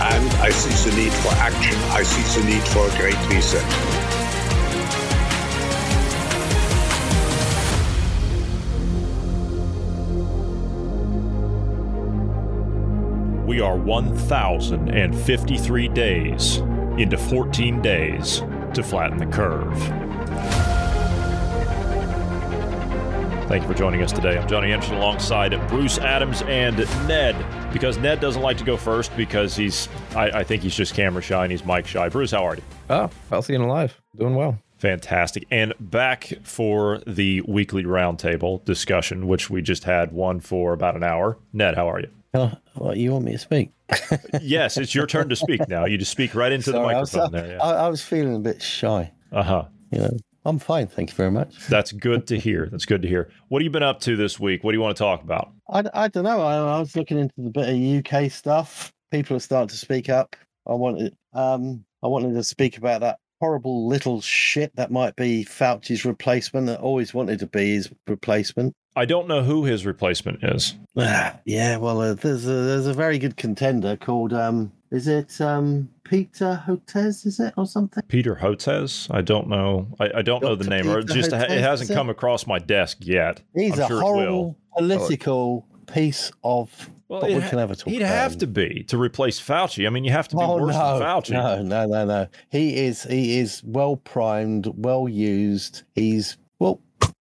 and I see the need for action. I see the need for a great reset. We are 1,053 days into 14 days to flatten the curve. Thank you for joining us today. I'm Johnny Anderson alongside Bruce Adams and Ned. Because Ned doesn't like to go first because he's, I, I think he's just camera shy and he's mic shy. Bruce, how are you? Oh, healthy and alive. Doing well. Fantastic. And back for the weekly roundtable discussion, which we just had one for about an hour. Ned, how are you? Oh, what you want me to speak? yes, it's your turn to speak now. You just speak right into Sorry, the I was, microphone there. Yeah. I, I was feeling a bit shy. Uh huh. You know, I'm fine. Thank you very much. That's good to hear. That's good to hear. What have you been up to this week? What do you want to talk about? I, I don't know. I, I was looking into the bit of UK stuff. People are starting to speak up. I wanted um I wanted to speak about that horrible little shit that might be Fauci's replacement. That always wanted to be his replacement. I don't know who his replacement is. yeah, well, uh, there's a there's a very good contender called um is it um Peter Hotez? Is it or something? Peter Hotez? I don't know. I, I don't know the Dr. name, or it just Hotez, it hasn't come across my desk yet. He's I'm a sure horrible political piece of. Well, but we can a talk. He'd have to be to replace Fauci. I mean, you have to be Oh worse no, than Fauci. no, no, no, no. He is he is well primed, well used. He's well.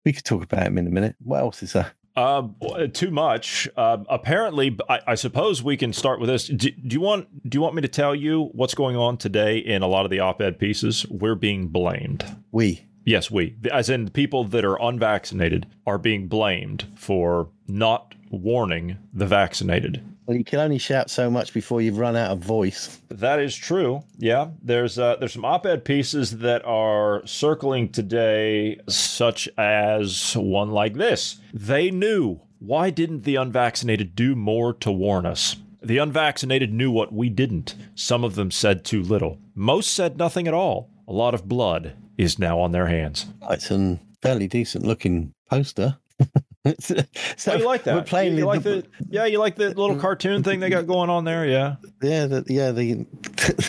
We could talk about him in a minute. What else is there? Uh, too much. Uh, apparently, I, I suppose we can start with this. Do, do you want Do you want me to tell you what's going on today in a lot of the op-ed pieces? We're being blamed. We. Yes, we, as in people that are unvaccinated, are being blamed for not warning the vaccinated. Well, you can only shout so much before you've run out of voice. That is true. Yeah, there's uh, there's some op-ed pieces that are circling today, such as one like this. They knew. Why didn't the unvaccinated do more to warn us? The unvaccinated knew what we didn't. Some of them said too little. Most said nothing at all. A lot of blood is now on their hands. It's a fairly decent looking poster. so oh, you like that? We're playing you, you the, like the yeah, you like the little cartoon thing they got going on there. Yeah, yeah, the, yeah, the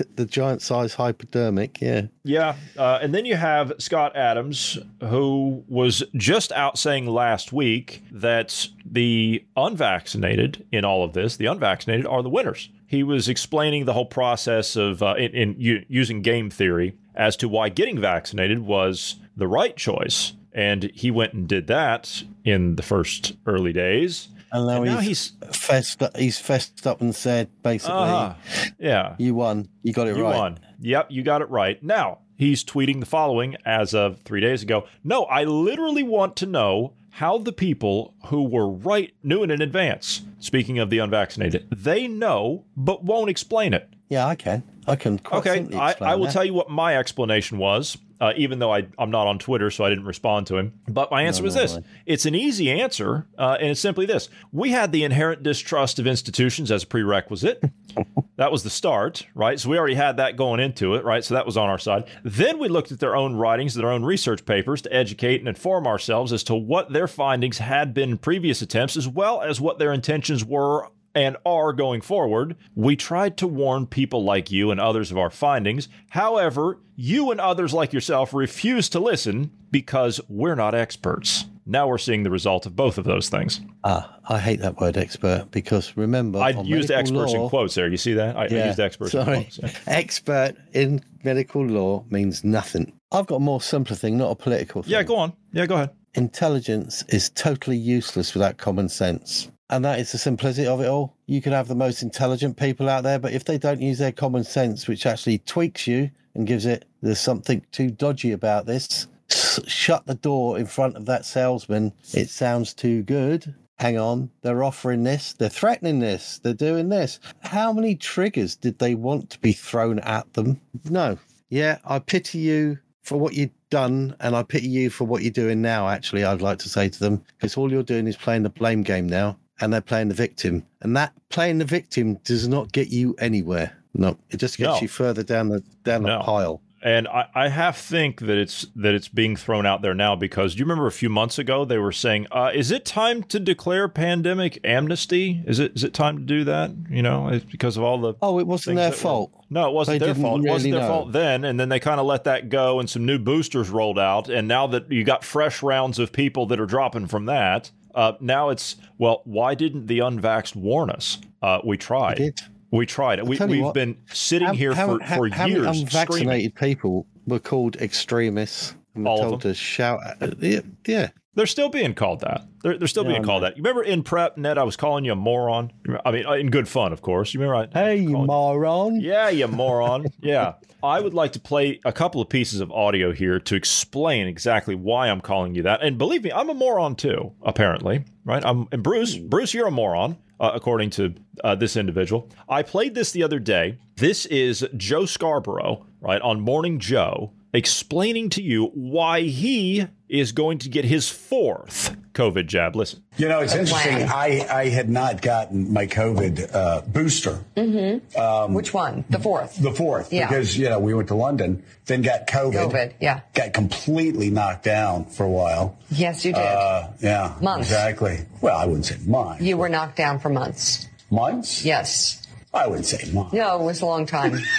the giant size hypodermic. Yeah, yeah. Uh, and then you have Scott Adams, who was just out saying last week that the unvaccinated in all of this, the unvaccinated are the winners. He was explaining the whole process of uh, in, in u- using game theory as to why getting vaccinated was the right choice. And he went and did that in the first early days. And now, And now he's, fessed up, he's fessed up and said basically, Uh-huh. Yeah. you won, you got it You right. You won. Yep, you got it right. Now, he's tweeting the following as of three days ago. No, I literally want to know how the people who were right knew it in advance. Speaking of the unvaccinated, they know but won't explain it. Yeah, I can. I can. Quite Okay, I, I will that. tell you what my explanation was, uh, even though I, I'm not on Twitter, so I didn't respond to him. But my answer was no, this I- it's an easy answer, uh, and it's simply this We had the inherent distrust of institutions as a prerequisite. that was the start, right? So we already had that going into it, right? So that was on our side. Then we looked at their own writings, their own research papers to educate and inform ourselves as to what their findings had been in previous attempts, as well as what their intentions were and are going forward. We tried to warn people like you and others of our findings. However, you and others like yourself refuse to listen because we're not experts. Now we're seeing the result of both of those things. Ah, I hate that word expert because remember, I used experts law- in quotes there. You see that? I, I used experts in sorry. quotes. yeah. Expert in medical law means nothing. I've got a more simpler thing, not a political thing. Yeah, go on. Yeah, go ahead. Intelligence is totally useless without common sense. And that is the simplicity of it all. You can have the most intelligent people out there, but if they don't use their common sense, which actually tweaks you and gives it, there's something too dodgy about this, shut the door in front of that salesman. It sounds too good. Hang on, they're offering this, they're threatening this, they're doing this. How many triggers did they want to be thrown at them? No. Yeah, I pity you for what you've done, and I pity you for what you're doing now, actually, I'd like to say to them, because all you're doing is playing the blame game now, and they're playing the victim. And that playing the victim does not get you anywhere. No, it just gets No. you further down the down the pile. And I, I half think that it's that it's being thrown out there now because do you remember a few months ago they were saying, uh, "Is it time to declare pandemic amnesty? Is it is it time to do that? You know, because of all the Oh, it wasn't their that were- fault. No, it wasn't They their fault. It wasn't their know. fault then, and then they kind of let that go, and some new boosters rolled out, and now that you got fresh rounds of people that are dropping from that, uh, now it's well, why didn't the unvaxxed warn us? Uh, we tried. We tried. We, we've what, been sitting How- here for, how- for how years many screaming. unvaccinated people were called extremists and were All told to shout. At, yeah. They're still being called that. They're, they're still Yeah, being called that. You remember in prep, Ned, I was calling you a moron? I mean, in good fun, of course. You remember? I, Hey, you moron! Yeah, you moron. Yeah. I would like to play a couple of pieces of audio here to explain exactly why I'm calling you that. And believe me, I'm a moron too, apparently. Right? I'm and Bruce, Bruce, you're a moron, uh, according to uh, this individual. I played this the other day. This is Joe Scarborough, right, on Morning Joe, explaining to you why he is going to get his fourth COVID jab. Listen. You know, it's interesting. plan. I, I had not gotten my COVID uh, booster, Mm-hmm. Which one? The fourth. the fourth, Yeah. because, you know, we went to London, then got COVID. COVID, yeah. Got completely knocked down for a while. Yes, you did. Uh, yeah. Months. Exactly. Well, I wouldn't say months. you were knocked down for months. Months? Yes. I wouldn't say months. No, it was a long time.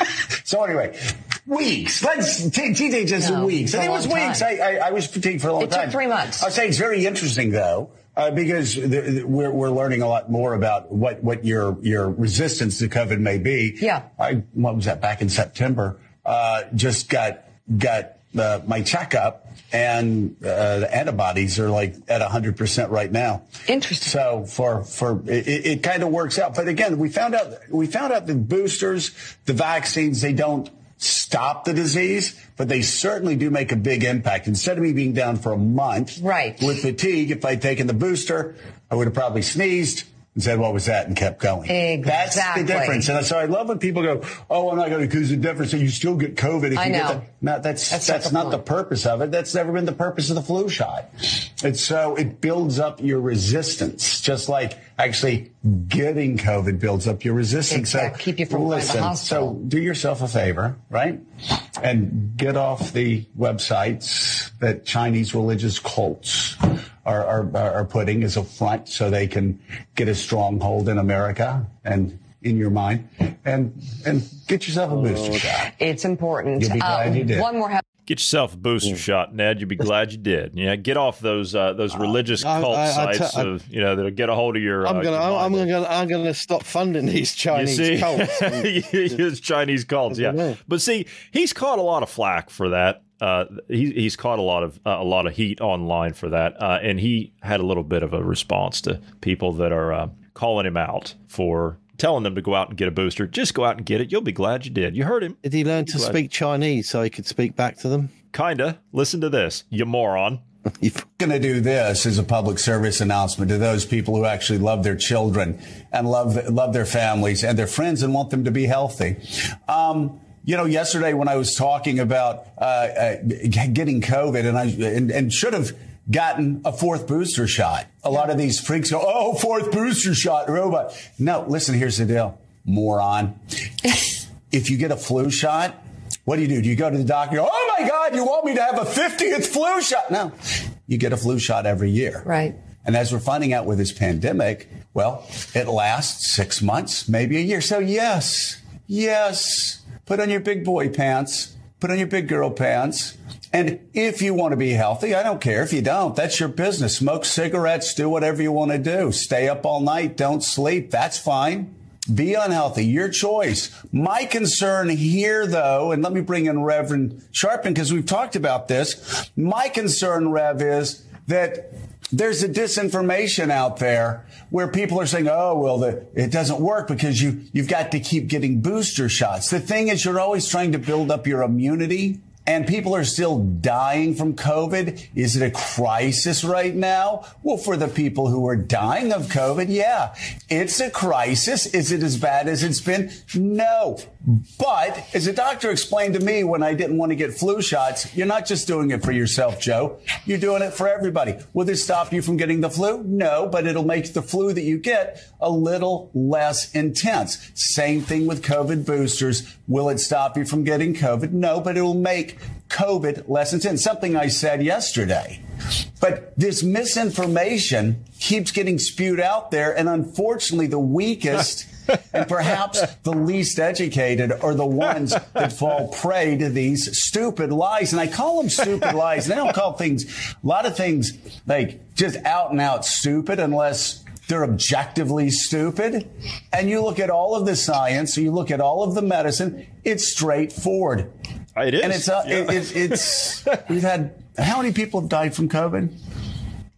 So anyway, weeks. Let's t- TJ just No, weeks. And a it was weeks. I, I, I was fatigued for a long time. It took three months. I'll say it's very interesting though. Uh, because the, the- we're, we're learning a lot more about what, what your your resistance to COVID may be. Yeah. I what was that back in September? Uh, just got got uh, my checkup, and uh, the antibodies are like at hundred percent right now. Interesting. So for for it, it kind of works out. But again, we found out we found out the boosters, the vaccines, they don't stop the disease, but they certainly do make a big impact. Instead of me being down for a month Right. with fatigue, if I'd taken the booster, I would have probably sneezed and said, "What was that?" and kept going. Exactly. That's the difference. And so I love when people go, "Oh, I'm not going to accuse the difference." So you still get COVID if I you know. get that. No, that's That's that's, not the the purpose of it. That's never been the purpose of the flu shot. And so it builds up your resistance, just like actually getting COVID builds up your resistance. Exact. So Keep you from going to the listen. hospital. So do yourself a favor, right? And get off the websites that Chinese religious cults are, are, are putting as a front so they can get a stronghold in America and in your mind and and get yourself a booster shot. It's important. You'll be glad Um, you did. One more. Get yourself a booster shot, Ned. You'd be glad you did. Yeah, get off those uh, those religious I- cult I- I sites of you know that'll get a hold of your. I'm uh, gonna, your I'm, mind. gonna, I'm gonna stop funding these Chinese cults. it's Chinese cults, yeah. know. But see, he's caught a lot of flack for that. Uh, he, he's caught a lot of uh, a lot of heat online for that, uh, and he had a little bit of a response to people that are uh, calling him out for telling them to go out and get a booster. Just go out and get it. You'll be glad you did. You heard him, Did he learn to Glad- speak Chinese so he could speak back to them? kinda. Listen to this, you moron. You're going to do this as a public service announcement to those people who actually love their children and love love their families and their friends and want them to be healthy. Um, you know, yesterday when I was talking about uh, uh, getting COVID and I and, and should have gotten a fourth booster shot. A lot of these freaks go, "Oh, fourth booster shot, robot." No, listen. Here's the deal, moron. if you get a flu shot, what do you do? Do you go to the doctor? go, oh my God, you want me to have a 50th flu shot? No, you get a flu shot every year. Right. And as we're finding out with this pandemic, well, it lasts six months, maybe a year. So yes, yes, put on your big boy pants, put on your big girl pants, And if you want to be healthy, I don't care if you don't. That's your business. Smoke cigarettes, do whatever you want to do. Stay up all night, don't sleep. That's fine. Be unhealthy, your choice. My concern here, though, and let me bring in Reverend Sharpton because we've talked about this. My concern, Rev, is that there's a disinformation out there where people are saying, "Oh, well, the, it doesn't work because you you've got to keep getting booster shots." The thing is, you're always trying to build up your immunity and people are still dying from COVID. Is it a crisis right now? Well, for the people who are dying of COVID, yeah, it's a crisis. Is it as bad as it's been? No. But as a doctor explained to me when I didn't want to get flu shots, you're not just doing it for yourself, Joe. You're doing it for everybody. Will this stop you from getting the flu? No, but it'll make the flu that you get a little less intense. Same thing with COVID boosters. Will it stop you from getting COVID? No, but it will make COVID less intense. Something I said yesterday. But this misinformation keeps getting spewed out there. And unfortunately, the weakest and perhaps the least educated are the ones that fall prey to these stupid lies. And I call them stupid lies. And I don't call things, a lot of things like just out and out stupid unless they're objectively stupid. And you look at all of the science, you look at all of the medicine, it's straightforward. It is. And it's, uh, Yeah. it, it's, it's, we've had, how many people have died from COVID?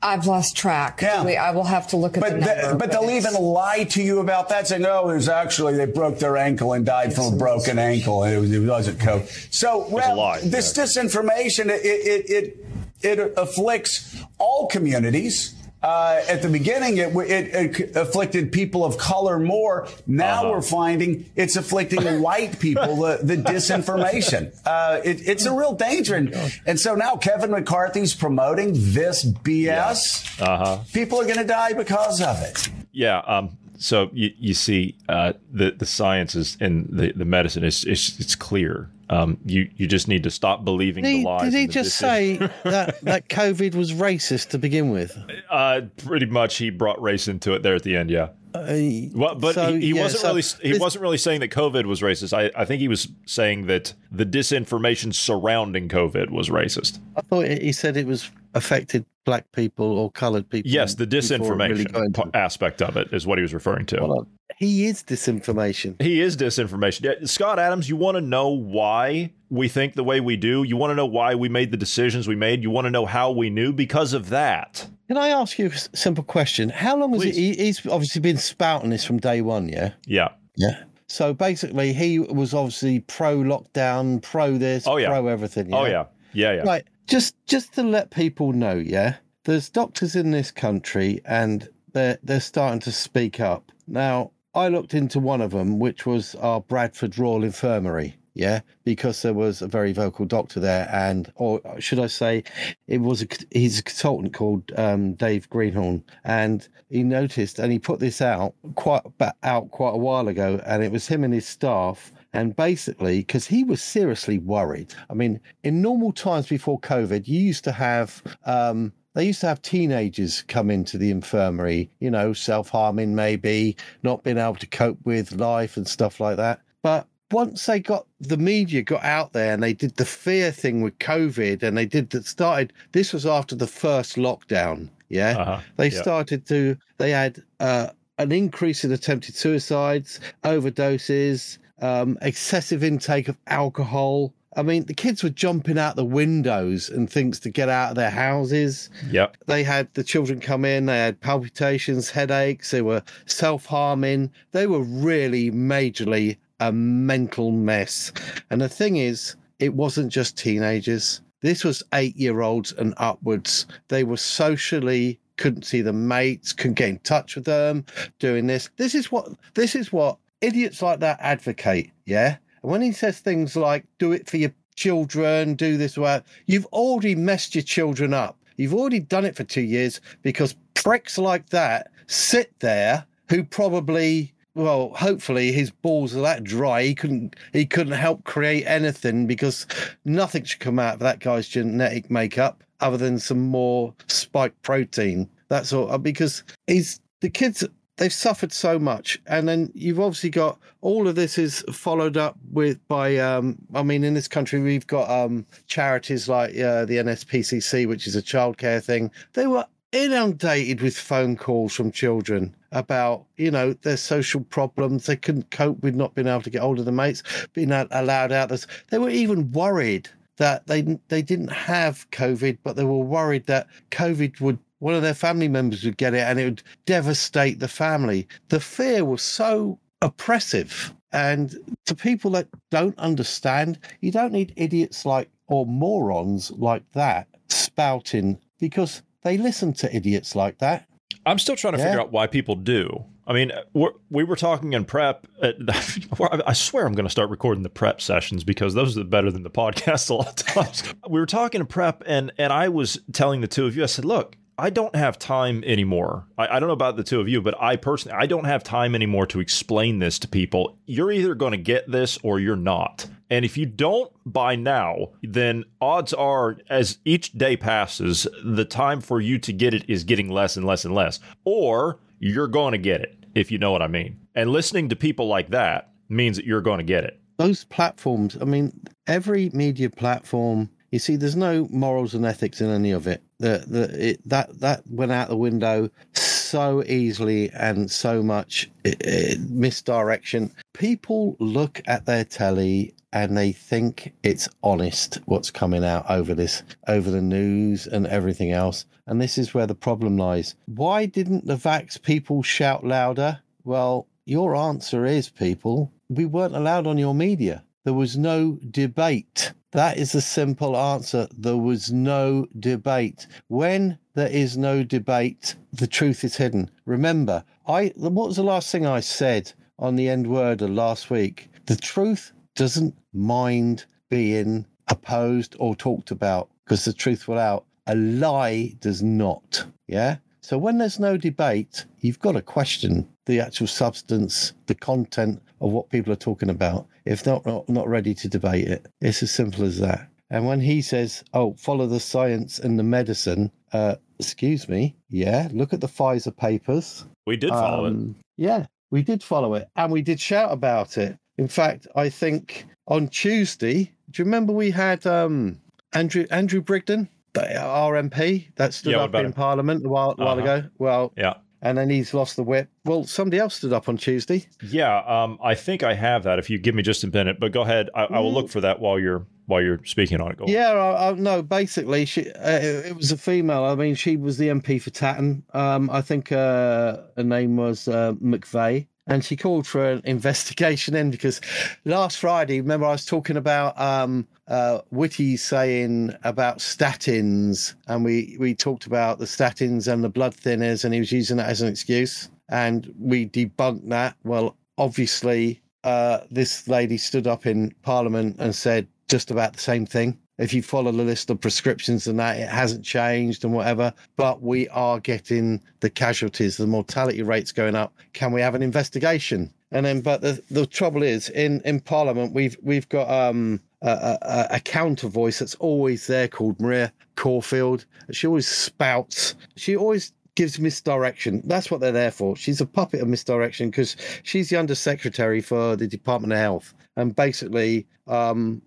I've lost track. Yeah. We, I will have to look at the But, number. the, but they'll even lie to you about that, saying, "Oh, it was actually they broke their ankle and died from a broken ankle, and it, was, it wasn't COVID." So, well, lie, this disinformation it it, it it afflicts all communities. Uh, at the beginning, it, it, it afflicted people of color more. Now Uh-huh. we're finding it's afflicting white people, the, the disinformation. Uh, it, it's a real danger. And, and so now Kevin McCarthy's promoting this BS. Uh huh. People are going to die because of it. Yeah. Um, so you, you see, uh, the the science is and the, the medicine is it's, it's clear. Um, you you just need to stop believing Did he, the lies. did he just say that, that COVID was racist to begin with? Uh, pretty much, he brought race into it there at the end. Yeah. Uh, Well, but so, he, he yeah, wasn't so really he this- wasn't really saying that COVID was racist. I, I think he was saying that the disinformation surrounding COVID was racist. I thought he said it was affected black people or coloured people. Yes, the really disinformation pa- aspect of it is what he was referring to. Well, he is disinformation. He is disinformation. Scott Adams, you want to know why we think the way we do? You want to know why we made the decisions we made? You want to know how we knew? Because of that. Can I ask you a simple question? How long has he, he? He's obviously been spouting this from day one, yeah. Yeah. Yeah. So basically, he was obviously pro lockdown, pro this, Oh, yeah. pro everything. Oh, yeah. Yeah, yeah. Right. Just just to let people know, yeah. There's doctors in this country, and they're they're starting to speak up now. I looked into one of them, which was our Bradford Royal Infirmary. Yeah, because there was a very vocal doctor there, and or should I say, it was a he's a consultant called um, Dave Greenhorn, and he noticed and he put this out quite out quite a while ago, and it was him and his staff and basically, because he was seriously worried. I mean, in normal times before COVID, you used to have um, they used to have teenagers come into the infirmary, you know, self harming, maybe not being able to cope with life and stuff like that. But once they got the media got out there and they did the fear thing with COVID and they did that started, this was after the first lockdown. Yeah. Uh-huh. They Yeah. started to, they had uh, an increase in attempted suicides, overdoses, um, excessive intake of alcohol. I mean, the kids were jumping out the windows and things to get out of their houses. Yep. They had the children come in, they had palpitations, headaches, they were self harming. They were really majorly a mental mess. And the thing is, it wasn't just teenagers. This was eight year olds and upwards. They were socially couldn't see the mates, couldn't get in touch with them, doing this. This is what this is what idiots like that advocate, yeah? And when he says things like do it for your children, do this that, you've already messed your children up. You've already done it for two years because pricks like that sit there who probably well, hopefully his balls are that dry he couldn't he couldn't help create anything because nothing should come out of that guy's genetic makeup other than some more spike protein. That's all uh, because he's the kids they've suffered so much, and then you've obviously got all of this is followed up with by. Um, I mean, in this country, we've got um, charities like uh, the NSPCC, which is a childcare thing. They were inundated with phone calls from children about you know their social problems they couldn't cope with not being able to get hold of the mates being allowed out they were even worried that they they didn't have covid but they were worried that covid would one of their family members would get it and it would devastate the family the fear was so oppressive and to people that don't understand you don't need idiots like or morons like that spouting because they listen to idiots like that. I'm still trying to yeah. figure out why people do. I mean, we're, we were talking in prep. Uh, At, I swear I'm going to start recording the prep sessions because those are better than the podcast a lot of times. we were talking in prep, and and I was telling the two of you, I said, look, I don't have time anymore. I, I, don't know about the two of you, but I personally, I don't have time anymore to explain this to people. You're either going to get this or you're not. And if you don't by now, then odds are, as each day passes, the time for you to get it is getting less and less and less. Or you're going to get it, if you know what I mean. And listening to people like that means that you're going to get it. Those platforms, I mean, every media platform, you see, there's no morals and ethics in any of it. The, the, it, that, that went out the window so easily and so much it, it, misdirection. People look at their telly and they think it's honest what's coming out over this over the news and everything else. And this is where the problem lies. Why didn't the vax people shout louder? Well your answer is people we weren't allowed on your media. There was no debate that is the simple answer there was no debate when there is no debate the truth is hidden remember i what was the last thing i said on the end word of last week the truth doesn't mind being opposed or talked about because the truth will out. A lie does not. Yeah. So when there's no debate, you've got to question the actual substance, the content of what people are talking about. If not, not, not ready to debate it, it's as simple as that. And when he says, "Oh, follow the science and the medicine," uh, excuse me, yeah, look at the Pfizer papers. We did follow um, it. Yeah, we did follow it, and we did shout about it. In fact, I think on Tuesday, do you remember we had um, Andrew Andrew Bridgen, the RMP that stood yeah, up in Parliament a while, uh-huh. while ago? Well, yeah. And then he's lost the whip. Well, somebody else stood up on Tuesday. Yeah, um, I think I have that. If you give me just a minute, but go ahead. I, I will look mm. for that while you're while you're speaking on it. Go yeah, I, I, no. Basically, she uh, it was a female. I mean, she was the MP for Tatton. Um, I think uh, her name was uh, McVey and she called for an investigation in because last Friday, remember I was talking about um, uh, Whitty saying about statins, and we we talked about the statins and the blood thinners, and he was using that as an excuse, and we debunked that. Well, obviously, uh, this lady stood up in Parliament and said just about the same thing if you follow the list of prescriptions and that, it hasn't changed and whatever. But we are getting the casualties, the mortality rates going up. Can we have an investigation? And then, but the, the trouble is, in, in Parliament, we've we've got um, a, a, a counter voice that's always there called Maria Caulfield. She always spouts. She always gives misdirection. That's what they're there for. She's a puppet of misdirection because she's the undersecretary for the Department of Health. And basically, um,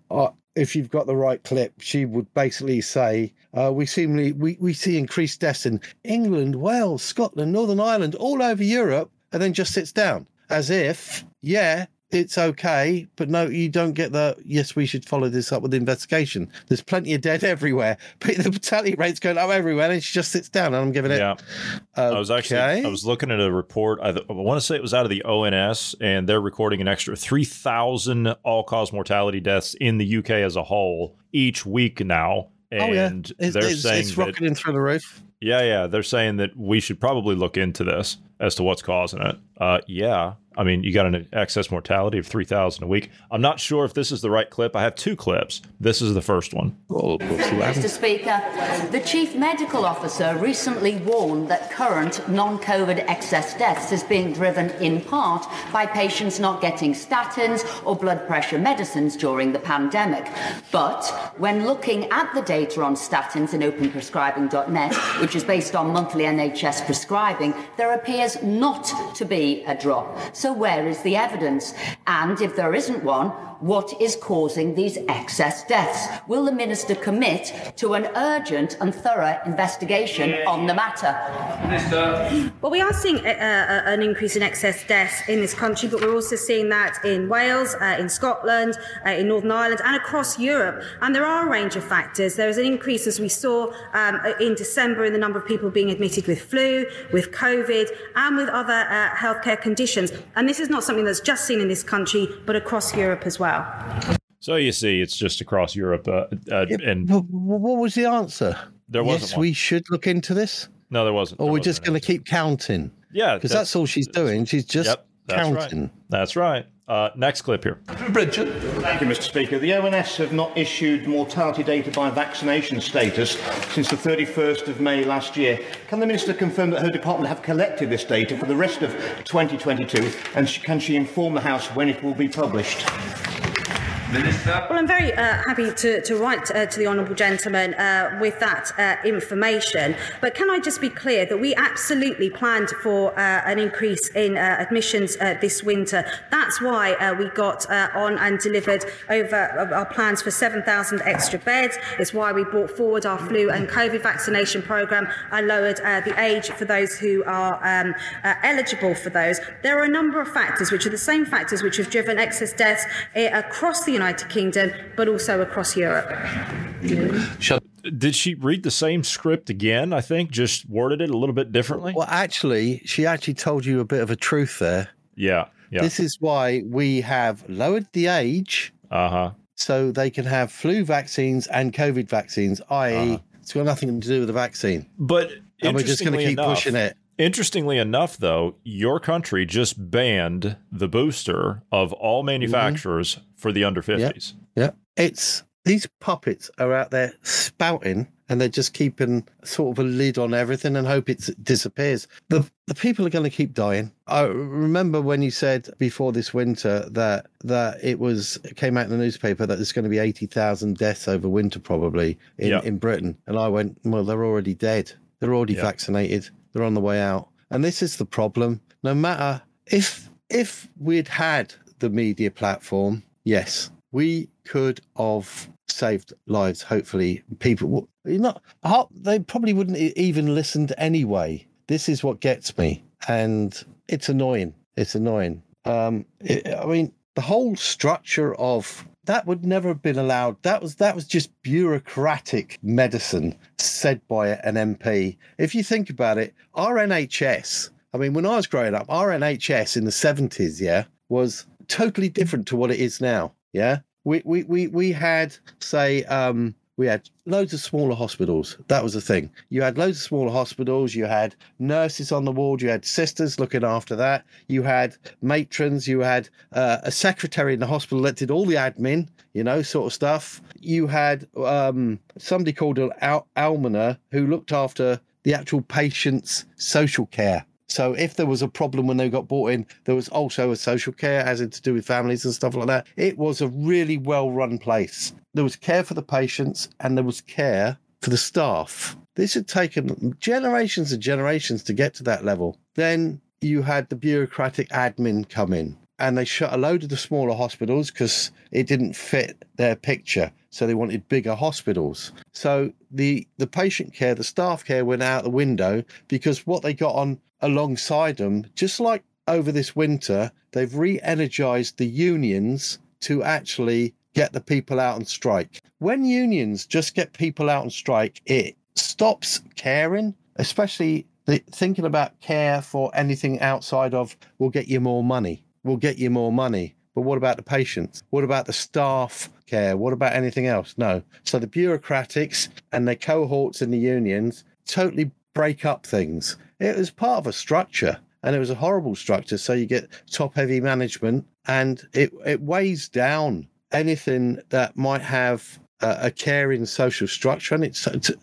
if you've got the right clip, she would basically say, uh, "We seemingly we, we see increased deaths in England, Wales, Scotland, Northern Ireland, all over Europe," and then just sits down as if, yeah, it's okay, but no, you don't get the yes, we should follow this up with the investigation. There's plenty of dead everywhere, but the fatality rate's going up everywhere, and she just sits down, and I'm giving it. Yeah, okay. I was actually I was looking at a report. I, I want to say it was out of the ONS, and they're recording an extra three thousand all-cause mortality deaths in the UK as a whole each week now. And oh yeah, it's, they're it's, saying it's rocketing that, through the roof. Yeah, yeah, they're saying that we should probably look into this as to what's causing it. Uh, yeah, I mean, you got an excess mortality of 3,000 a week. I'm not sure if this is the right clip. I have two clips. This is the first one. Mr. Speaker, the Chief Medical Officer recently warned that current non COVID excess deaths is being driven in part by patients not getting statins or blood pressure medicines during the pandemic. But when looking at the data on statins in openprescribing.net, which is based on monthly NHS prescribing, there appears not to be a drop. So, where is the evidence? And if there isn't one, what is causing these excess deaths? Will the Minister commit to an urgent and thorough investigation on the matter? Well, we are seeing a, a, an increase in excess deaths in this country, but we're also seeing that in Wales, uh, in Scotland, uh, in Northern Ireland, and across Europe. And there are a range of factors. There is an increase, as we saw um, in December, in the number of people being admitted with flu, with COVID, and with other uh, healthcare conditions. And this is not something that's just seen in this country, but across Europe as well. So you see, it's just across Europe. Uh, uh, and what was the answer? There wasn't Yes, one. we should look into this. no, there wasn't. Or There we're wasn't just going to keep counting. Yeah, because that's, all she's doing. She's just Yep, that's right. counting. That's right. Uh, next clip here. Bridgen. Thank you, Mr. Speaker. The ONS have not issued mortality data by vaccination status since the 31st of May last year. Can the Minister confirm that her department have collected this data for the rest of 2022 and can she inform the House when it will be published? Well, I'm very uh, happy to, to write uh, to the Honourable Gentleman uh, with that uh, information. But can I just be clear that we absolutely planned for uh, an increase in uh, admissions this winter? That's why we got on and delivered over our plans for 7,000 extra beds. It's why we brought forward our flu and COVID vaccination programme and lowered the age for those who are um, eligible for those. There are a number of factors which are the same factors which have driven excess deaths uh, across the United Kingdom, but also across Europe. Did she read the same script again? I think just worded it a little bit differently. Well, actually, she actually told you a bit of a truth there. Yeah, yeah. This is why we have lowered the age. Uh huh. So they can have flu vaccines and COVID vaccines, i.e., it's got nothing to do with the vaccine. But and we're just going to keep enough- pushing it. Interestingly enough, though, your country just banned the booster of all mm-hmm. manufacturers for the under 50s. Yeah. It's these puppets are out there spouting and they're just keeping sort of a lid on everything and hope it disappears. The the people are going to keep dying. I remember when you said before this winter that that it was it came out in the newspaper that there's going to be 80,000 deaths over winter probably in, Yeah. in Britain and I went, well they're already dead. They're already Yeah. vaccinated. They're on the way out. And this is the problem. No matter if if we'd had the media platform, yes, we could have saved lives. Hopefully, people you're not they probably wouldn't even listened anyway. This is what gets me, and it's annoying. It's annoying. Um, it, I mean, the whole structure of that would never have been allowed. That was that was just bureaucratic medicine said by an MP. If you think about it, our NHS. I mean, when I was growing up, our NHS in the seventies, yeah, was totally different to what it is now. Yeah, we we we we had say um we had loads of smaller hospitals. That was the thing. You had loads of smaller hospitals. You had nurses on the ward. You had sisters looking after that. You had matrons. You had uh, a secretary in the hospital that did all the admin, you know, sort of stuff. You had um, somebody called an al- almoner who looked after the actual patient's social care. So if there was a problem when they got bought in, there was also a social care as in to do with families and stuff like that. It was a really well run place. There was care for the patients and there was care for the staff. This had taken generations and generations to get to that level. Then you had the bureaucratic admin come in and they shut a load of the smaller hospitals because it didn't fit their picture. So they wanted bigger hospitals. So the the patient care, the staff care went out the window because what they got on alongside them, just like over this winter, they've re-energized the unions to actually get the people out on strike. When unions just get people out on strike, it stops caring, especially the, thinking about care for anything outside of we'll get you more money. We'll get you more money. But what about the patients? What about the staff care? What about anything else? No. So the bureaucratics and their cohorts in the unions totally break up things. It was part of a structure. and it was a horrible structure. So you get top heavy management, and it it weighs down anything that might have a, a caring social structure, and it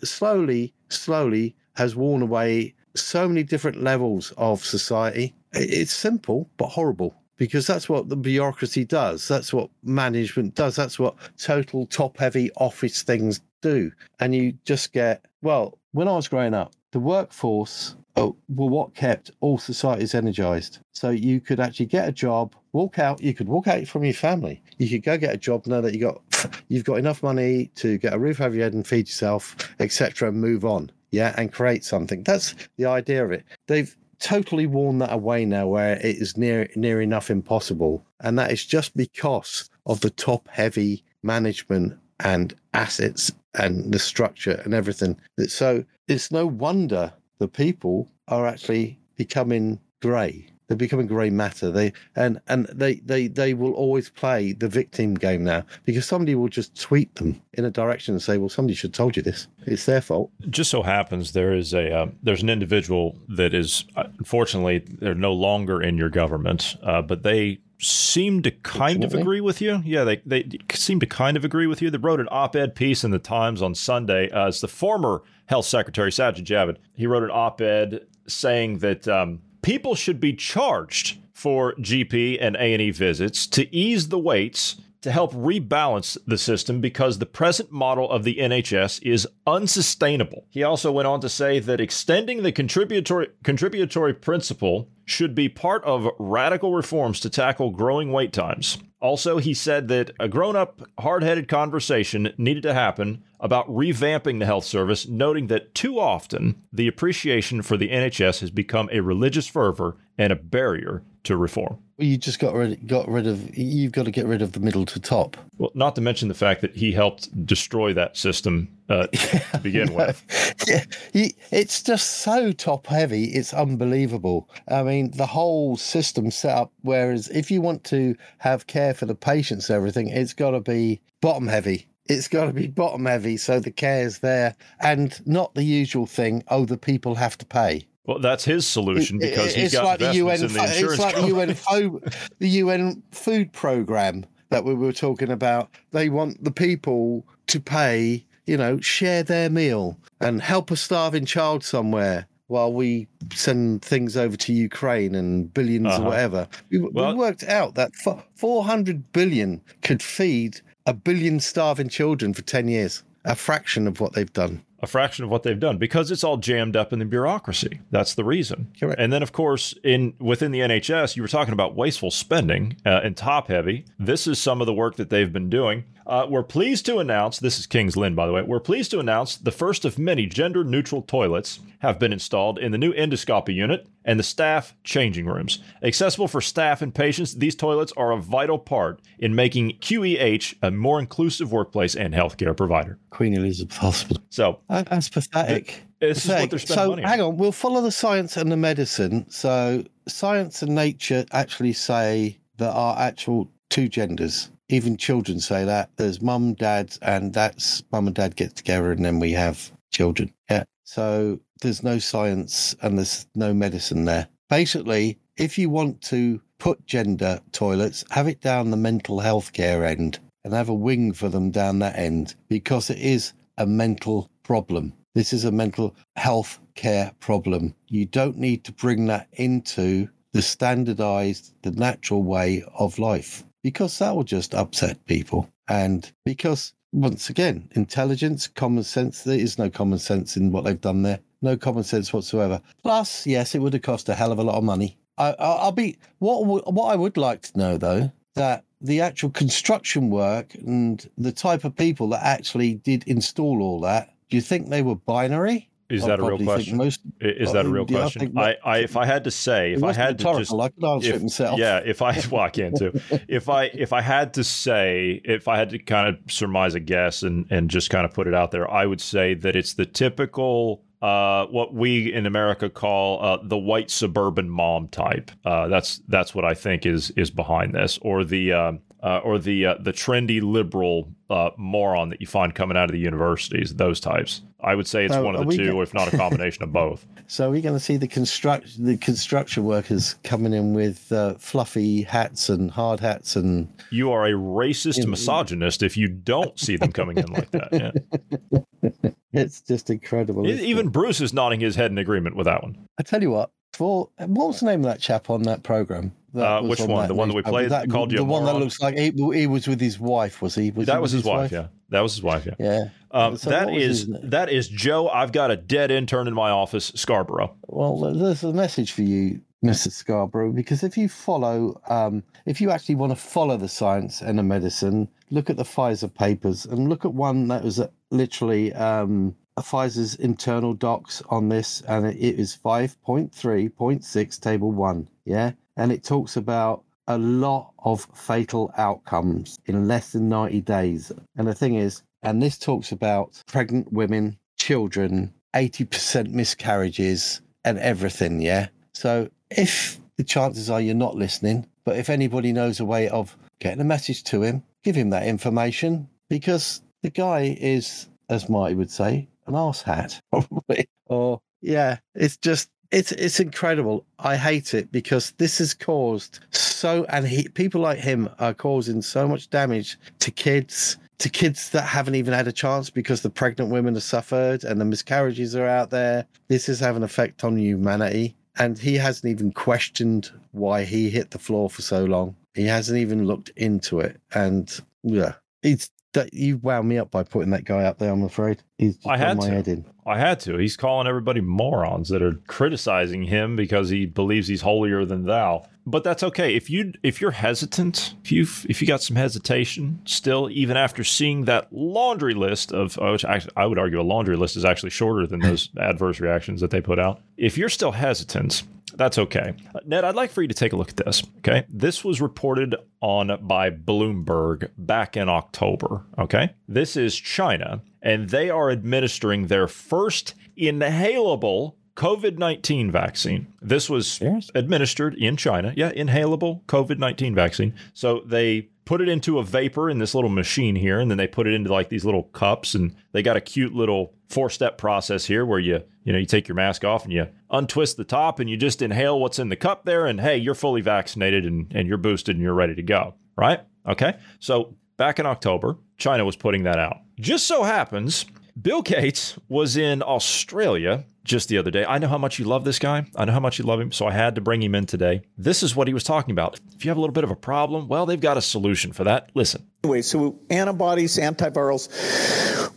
slowly, slowly has worn away so many different levels of society. It's simple but horrible because that's what the bureaucracy does. That's what management does. That's what total top heavy office things do. And you just get, well, when I was growing up, the workforce Oh, were what kept all societies energized. So you could actually get a job, walk out, you could walk out from your family. You could go get a job, know that you got you've got enough money to get a roof over your head and feed yourself, etc., and move on. Yeah, and create something. That's the idea of it. They've totally worn that away now where it is near near enough impossible. And that is just because of the top heavy management and assets and the structure and everything. So it's no wonder the people are actually becoming grey. They're becoming grey matter. They and and they, they they will always play the victim game now because somebody will just tweet them in a direction and say, "Well, somebody should have told you this. It's their fault." Just so happens there is a uh, there's an individual that is uh, unfortunately they're no longer in your government, uh, but they seem to kind of agree with you. Yeah, they, they seem to kind of agree with you. They wrote an op ed piece in the Times on Sunday. Uh, it's the former Health Secretary, Sajid Javid. He wrote an op ed saying that um, people should be charged for GP and A&E visits to ease the waits to help rebalance the system because the present model of the NHS is unsustainable. He also went on to say that extending the contributory contributory principle should be part of radical reforms to tackle growing wait times. Also, he said that a grown up, hard headed conversation needed to happen about revamping the health service, noting that too often the appreciation for the NHS has become a religious fervor and a barrier to reform. Well, you just got rid got rid of you've got to get rid of the middle to top. Well, not to mention the fact that he helped destroy that system uh, to begin with. Yeah, he, it's just so top heavy. It's unbelievable. I mean, the whole system set up. Whereas if you want to have care for the patients, and everything, it's got to be bottom heavy. It's got to be bottom heavy, so the care's there, and not the usual thing. Oh, the people have to pay. Well, that's his solution because he's got like investments the UN, in the insurance It's like the UN, fo- the UN food program that we were talking about. They want the people to pay, you know, share their meal and help a starving child somewhere while we send things over to Ukraine and 1000000000s Uh-huh. or whatever. We, Well- we worked out that 400 billion could feed a billion starving children for 10 years, a fraction of what they've done. A fraction of what they've done because it's all jammed up in the bureaucracy. That's the reason. Correct. And then, of course, in within the NHS, you were talking about wasteful spending uh, and top heavy. This is some of the work that they've been doing. Uh, we're pleased to announce this is Kings Lynn, by the way. We're pleased to announce the first of many gender neutral toilets have been installed in the new endoscopy unit and the staff changing rooms. Accessible for staff and patients, these toilets are a vital part in making QEH a more inclusive workplace and healthcare provider. Queen Elizabeth Hospital. So That's pathetic. This is what they're spending so money on. hang on, we'll follow the science and the medicine. So science and nature actually say there are actual two genders. Even children say that. There's mum, dad, and that's mum and dad get together and then we have children. Yeah. So there's no science and there's no medicine there. Basically, if you want to put gender toilets, have it down the mental health care end and have a wing for them down that end because it is a mental problem. This is a mental health care problem. You don't need to bring that into the standardized, the natural way of life because that will just upset people. And because, once again, intelligence, common sense, there is no common sense in what they've done there. No common sense whatsoever. Plus, yes, it would have cost a hell of a lot of money. I, I, I'll be what what I would like to know though that the actual construction work and the type of people that actually did install all that. Do you think they were binary? Is that a real question? Most, I- Is that a real Yeah, I question? think I, I, if I had to say, if I had to just, I could answer it myself. yeah, if I, well, I can too. if I, if I had to say, if I had to kind of surmise a guess and and just kind of put it out there, I would say that it's the typical. Uh, what we in America call uh, the white suburban mom type. Uh, that's that's what I think is is behind this, or the uh, uh, or the uh, the trendy liberal uh, moron that you find coming out of the universities. Those types. I would say it's So one of the two, if not a combination of both. So we're going to see the construct the construction workers coming in with uh, fluffy hats and hard hats and You are a racist misogynist if you don't see them coming in like that. Yeah. it's just incredible. Isn't Even it? Bruce is nodding his head in agreement with that one. I tell you what, for what was the name of that chap on that program? Uh, which one? The one that we played that called you The one that looks like he, he was with his wife. Was he? Was he that was with his wife, Yeah, that was his wife. Yeah. Yeah. Um, So that is that is Joe. I've got a dead intern in my office, Scarborough. Well, there's a message for you, Mr. Scarborough, because if you follow, um, if you actually want to follow the science and the medicine, look at the Pfizer papers and look at one that was uh, literally um, Pfizer's internal docs on this, and it is 5.3.6, table one. Yeah. And it talks about a lot of fatal outcomes in less than 90 days. And the thing is, and this talks about pregnant women, children, 80% miscarriages, and everything. Yeah. So if the chances are you're not listening, but if anybody knows a way of getting a message to him, give him that information because the guy is, as Marty would say, an arse hat, probably. Or, yeah, it's just. It's it's incredible. I hate it because this has caused so, and he, people like him are causing so much damage to kids, to kids that haven't even had a chance because the pregnant women have suffered and the miscarriages are out there. This is having an effect on humanity. And he hasn't even questioned why he hit the floor for so long. He hasn't even looked into it. And yeah, it's that you wound me up by putting that guy up there, I'm afraid. He's just I had my to. head in. I had to. He's calling everybody morons that are criticizing him because he believes he's holier than thou. But that's okay. If you if you're hesitant, if you if you got some hesitation still, even after seeing that laundry list of, which actually, I would argue a laundry list is actually shorter than those adverse reactions that they put out. If you're still hesitant, that's okay. Ned, I'd like for you to take a look at this. Okay, this was reported on by Bloomberg back in October. Okay, this is China, and they are administering their first inhalable COVID 19 vaccine. This was administered in China. Yeah, inhalable COVID 19 vaccine. So they put it into a vapor in this little machine here, and then they put it into like these little cups, and they got a cute little four step process here where you, you know, you take your mask off and you untwist the top and you just inhale what's in the cup there, and hey, you're fully vaccinated and, and you're boosted and you're ready to go. Right? Okay. So back in October, China was putting that out. Just so happens Bill Gates was in Australia just the other day. I know how much you love this guy. I know how much you love him. So I had to bring him in today. This is what he was talking about. If you have a little bit of a problem, well, they've got a solution for that. Listen. Anyway, so antibodies, antivirals.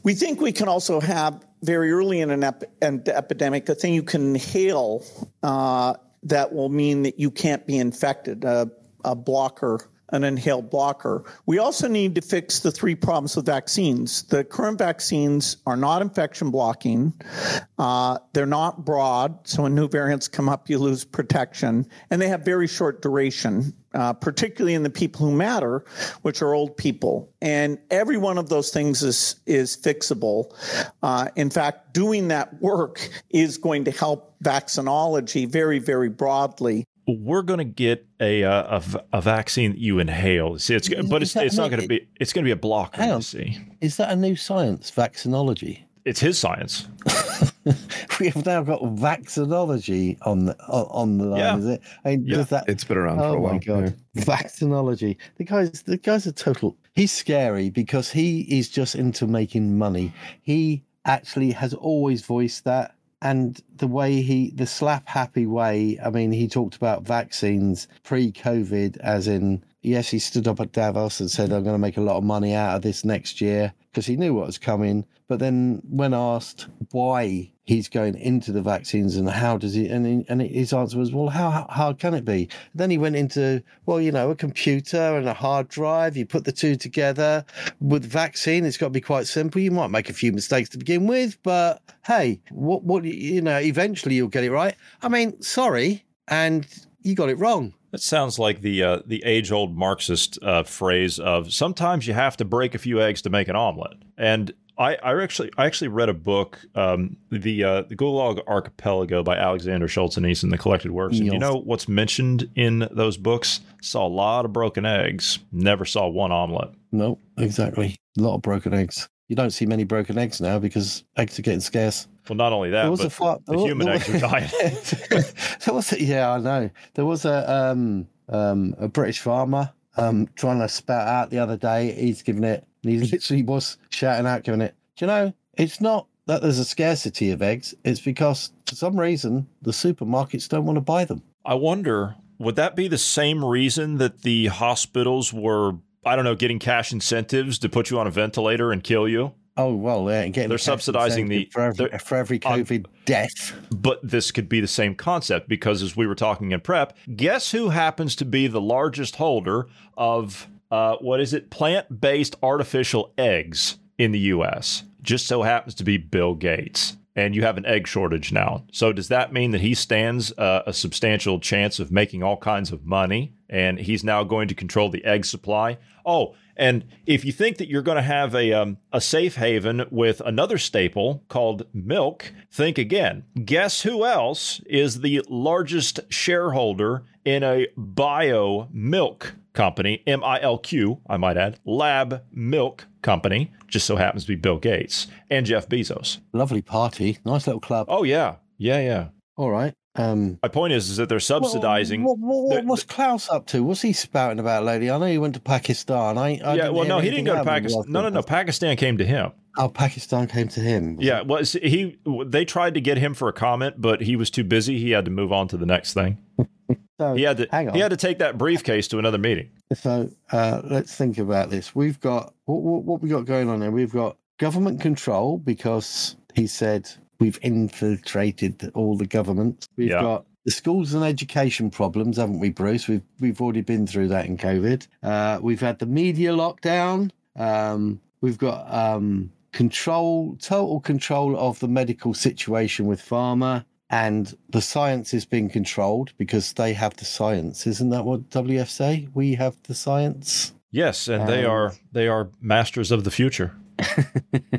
We think we can also have very early in an, ep- an epidemic a thing you can inhale uh, that will mean that you can't be infected, a, a blocker an inhaled blocker. We also need to fix the three problems with vaccines. The current vaccines are not infection blocking. Uh, they're not broad, so when new variants come up, you lose protection, and they have very short duration. Uh, particularly in the people who matter, which are old people, and every one of those things is is fixable. Uh, in fact, doing that work is going to help vaccinology very, very broadly we're going to get a, uh, a, v- a vaccine that you inhale. See, it's but it's, it's not going to be it's going to be a blocker. Hang You on. see, Is that a new science, vaccinology? it's his science. we have now got vaccinology on the on on the line, Yeah. is it? I mean, Yeah. does that? It's been around oh for a while. Oh my god, vaccinology. The guy's the guy's a total. He's scary because he is just into making money. He actually has always voiced that. And the way he, the slap happy way, I mean, he talked about vaccines pre COVID, as in, yes, he stood up at Davos and said, I'm going to make a lot of money out of this next year because he knew what was coming. But then when asked why he's going into the vaccines and how does he, and, and his answer was, well, how how hard can it be? Then he went into, well, you know, a computer and a hard drive. You put the two together with vaccine. It's got to be quite simple. You might make a few mistakes to begin with, but hey, what what you know, eventually you'll get it right. I mean, sorry, and you got it wrong. That sounds like the uh, the age old Marxist uh, phrase of sometimes you have to break a few eggs to make an omelet. And I, I actually I actually read a book, um, the uh, the Gulag Archipelago by Alexander Solzhenitsyn, the collected works. And you know what's mentioned in those books? Saw a lot of broken eggs. Never saw one omelet. No, exactly. A lot of broken eggs. You don't see many broken eggs now because eggs are getting scarce. Well, not only that, There was but a fi- the there wa- human eggs was- are dying. there was a, yeah, I know. There was a um um a British farmer um trying to spout out the other day. He's giving it. He literally was shouting out, giving it. Do you know? It's not that there's a scarcity of eggs. It's because for some reason the supermarkets don't want to buy them. I wonder, would that be the same reason that the hospitals were, I don't know, getting cash incentives to put you on a ventilator and kill you? Oh well, yeah, and getting They're subsidizing the for every, for every COVID death. But this could be the same concept because, as we were talking in prep, guess who happens to be the largest holder of uh, what is it? Plant based artificial eggs in the U.S. Just so happens to be Bill Gates. And you have an egg shortage now. So, does that mean that he stands uh, a substantial chance of making all kinds of money and he's now going to control the egg supply? Oh, and if you think that you're going to have a um, a safe haven with another staple called milk, think again. Guess who else is the largest shareholder in a Biomilq company, M I L Q, I might add, Lab Milk Company, just so happens to be Bill Gates and Jeff Bezos. Lovely party, nice little club. Oh yeah, yeah, yeah. All right. Um, My point is, is that they're subsidizing. What, what, what, what's Klaus up to? What's he spouting about, lady? I know he went to Pakistan. I, I yeah, well, no, he didn't go to out of him Pakistan. No, no, no. Pakistan came to him. Oh, Pakistan came to him. Yeah, well, he they tried to get him for a comment, but he was too busy. He had to move on to the next thing. So, He had to hang on. he had to take that briefcase to another meeting. So uh, let's think about this. We've got what, what, what we got going on there. We've got government control because he said we've infiltrated all the governments. We've Yeah. got the schools and education problems, haven't we, Bruce? We've we've already been through that in COVID. Uh, we've had the media lockdown. Um, we've got um, control, total control of the medical situation with pharma. And the science is being controlled because they have the science. Isn't that what WEF say? We have the science. Yes, and they Um, are they are masters of the future.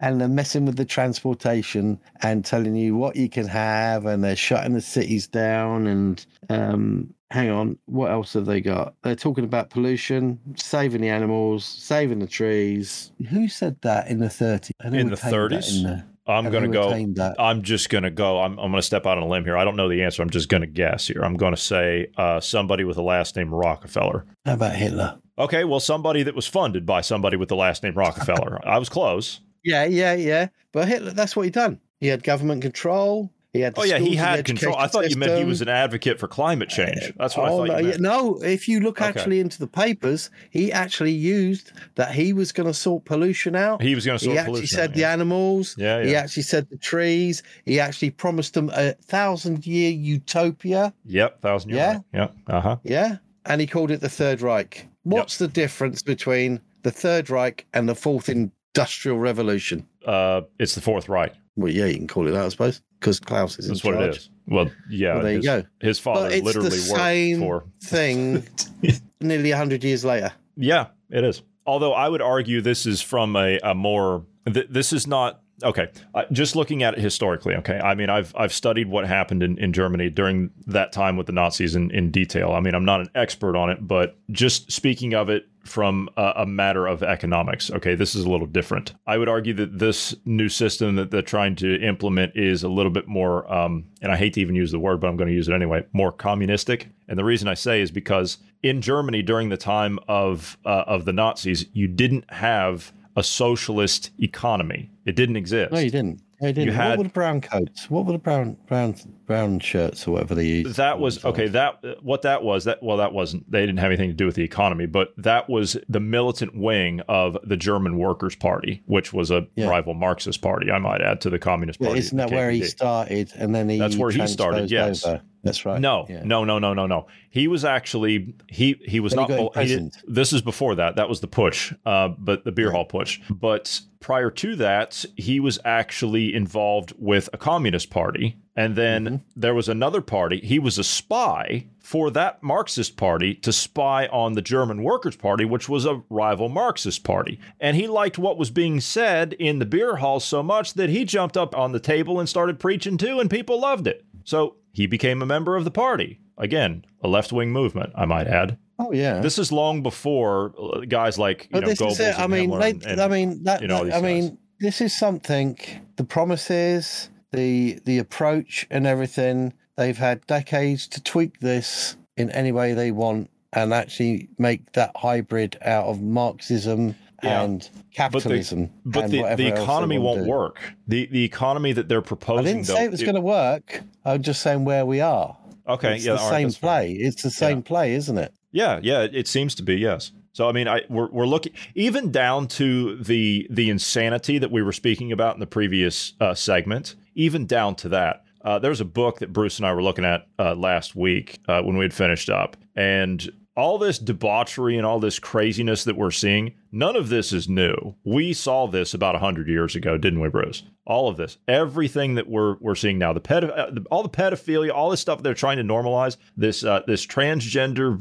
and they're messing with the transportation and telling you what you can have, and they're shutting the cities down. And um, hang on, what else have they got? They're talking about pollution, saving the animals, saving the trees. Who said that in the 30s? And who In the 30s? in the- I'm going to go. that? I'm just going to go. I'm, I'm going to step out on a limb here. I don't know the answer. I'm just going to guess here. I'm going to say uh, somebody with the last name Rockefeller. How about Hitler? Okay, well, somebody that was funded by somebody with the last name Rockefeller. I was close. Yeah, yeah, yeah. But Hitler, that's what he done. He had government control. He had. Oh yeah, he had control. I thought you meant he was an advocate for climate change. That's what oh, I thought no, you meant. no, if you look Okay. actually into the papers, he actually used that he was going to sort pollution out. He was gonna sort pollution. He actually said out, the yeah. animals. Yeah, He actually said the trees. He actually promised them a thousand year utopia. Yep, thousand year. Yeah? Yep. Uh huh. Yeah, and he called it the Third Reich. What's the difference between the Third Reich and the Fourth Industrial Revolution? Uh, it's the Fourth Reich. Well, yeah, you can call it that, I suppose, because Klaus is That's in what charge. it is. Well, yeah. Well, there you his, go. His father But it's literally the worked same for. thing nearly 100 years later. Yeah, it is. Although I would argue this is from a, a more. Th- this is not okay. Uh, just looking at it historically. Okay, I mean, I've I've studied what happened in, in Germany during that time with the Nazis in, in detail. I mean, I'm not an expert on it, but just speaking of it from a, a matter of economics. Okay, this is a little different. I would argue that this new system that they're trying to implement is a little bit more, um, and I hate to even use the word, but I'm going to use it anyway, more communistic. And the reason I say is because in Germany during the time of uh, of the Nazis, you didn't have a socialist economy. It didn't exist. No, you didn't. No, you didn't. had- what were the brown coats? What were the brown brown brown shirts or whatever they used? that was okay that what that was that well that wasn't they didn't have anything to do with the economy but that was the militant wing of the german workers party which was a Yeah. rival marxist party i might add to the communist Yeah, party isn't that where he started and then he That's where he started, yes. over? That's right. No, Yeah. no, no, no, no, no. He was actually he he was Then he not. oh, he this is before that. That was the putsch, uh, but the beer hall putsch. But prior to that, he was actually involved with a communist party, And then there was another party. He was a spy for that Marxist party to spy on the German Workers' Party, which was a rival Marxist party. And he liked what was being said in the beer hall so much that he jumped up on the table and started preaching too, and people loved it. So he became a member of the party. Again, a left wing movement, I might add. Oh yeah. This is long before uh, guys like you But know this is Goebbels it. I mean, they, and- and, I mean, that, you know, that- I guys. mean, this is something. The promises, the the approach, and everything. They've had decades to tweak this in any way they want, and actually make that hybrid out of Marxism Yeah. and capitalism. but and the, whatever the else they economy won't do. work. The the economy that they're proposing. I didn't though, say it was going to work. I'm just saying where we are. Okay, it's yeah, the right, same play. It's the same play, isn't it? Yeah, yeah, it, it seems to be yes. So I mean, I we're, we're looking even down to the the insanity that we were speaking about in the previous uh, segment. Even down to that, uh, there's a book that Bruce and I were looking at uh, last week uh, when we had finished up, and all this debauchery and all this craziness that we're seeing, none of this is new. We saw this about 100 years ago, didn't we, Bruce? All of this, everything that we're we're seeing now, the pedo- uh, all the pedophilia, all this stuff they're trying to normalize, this uh, this transgender,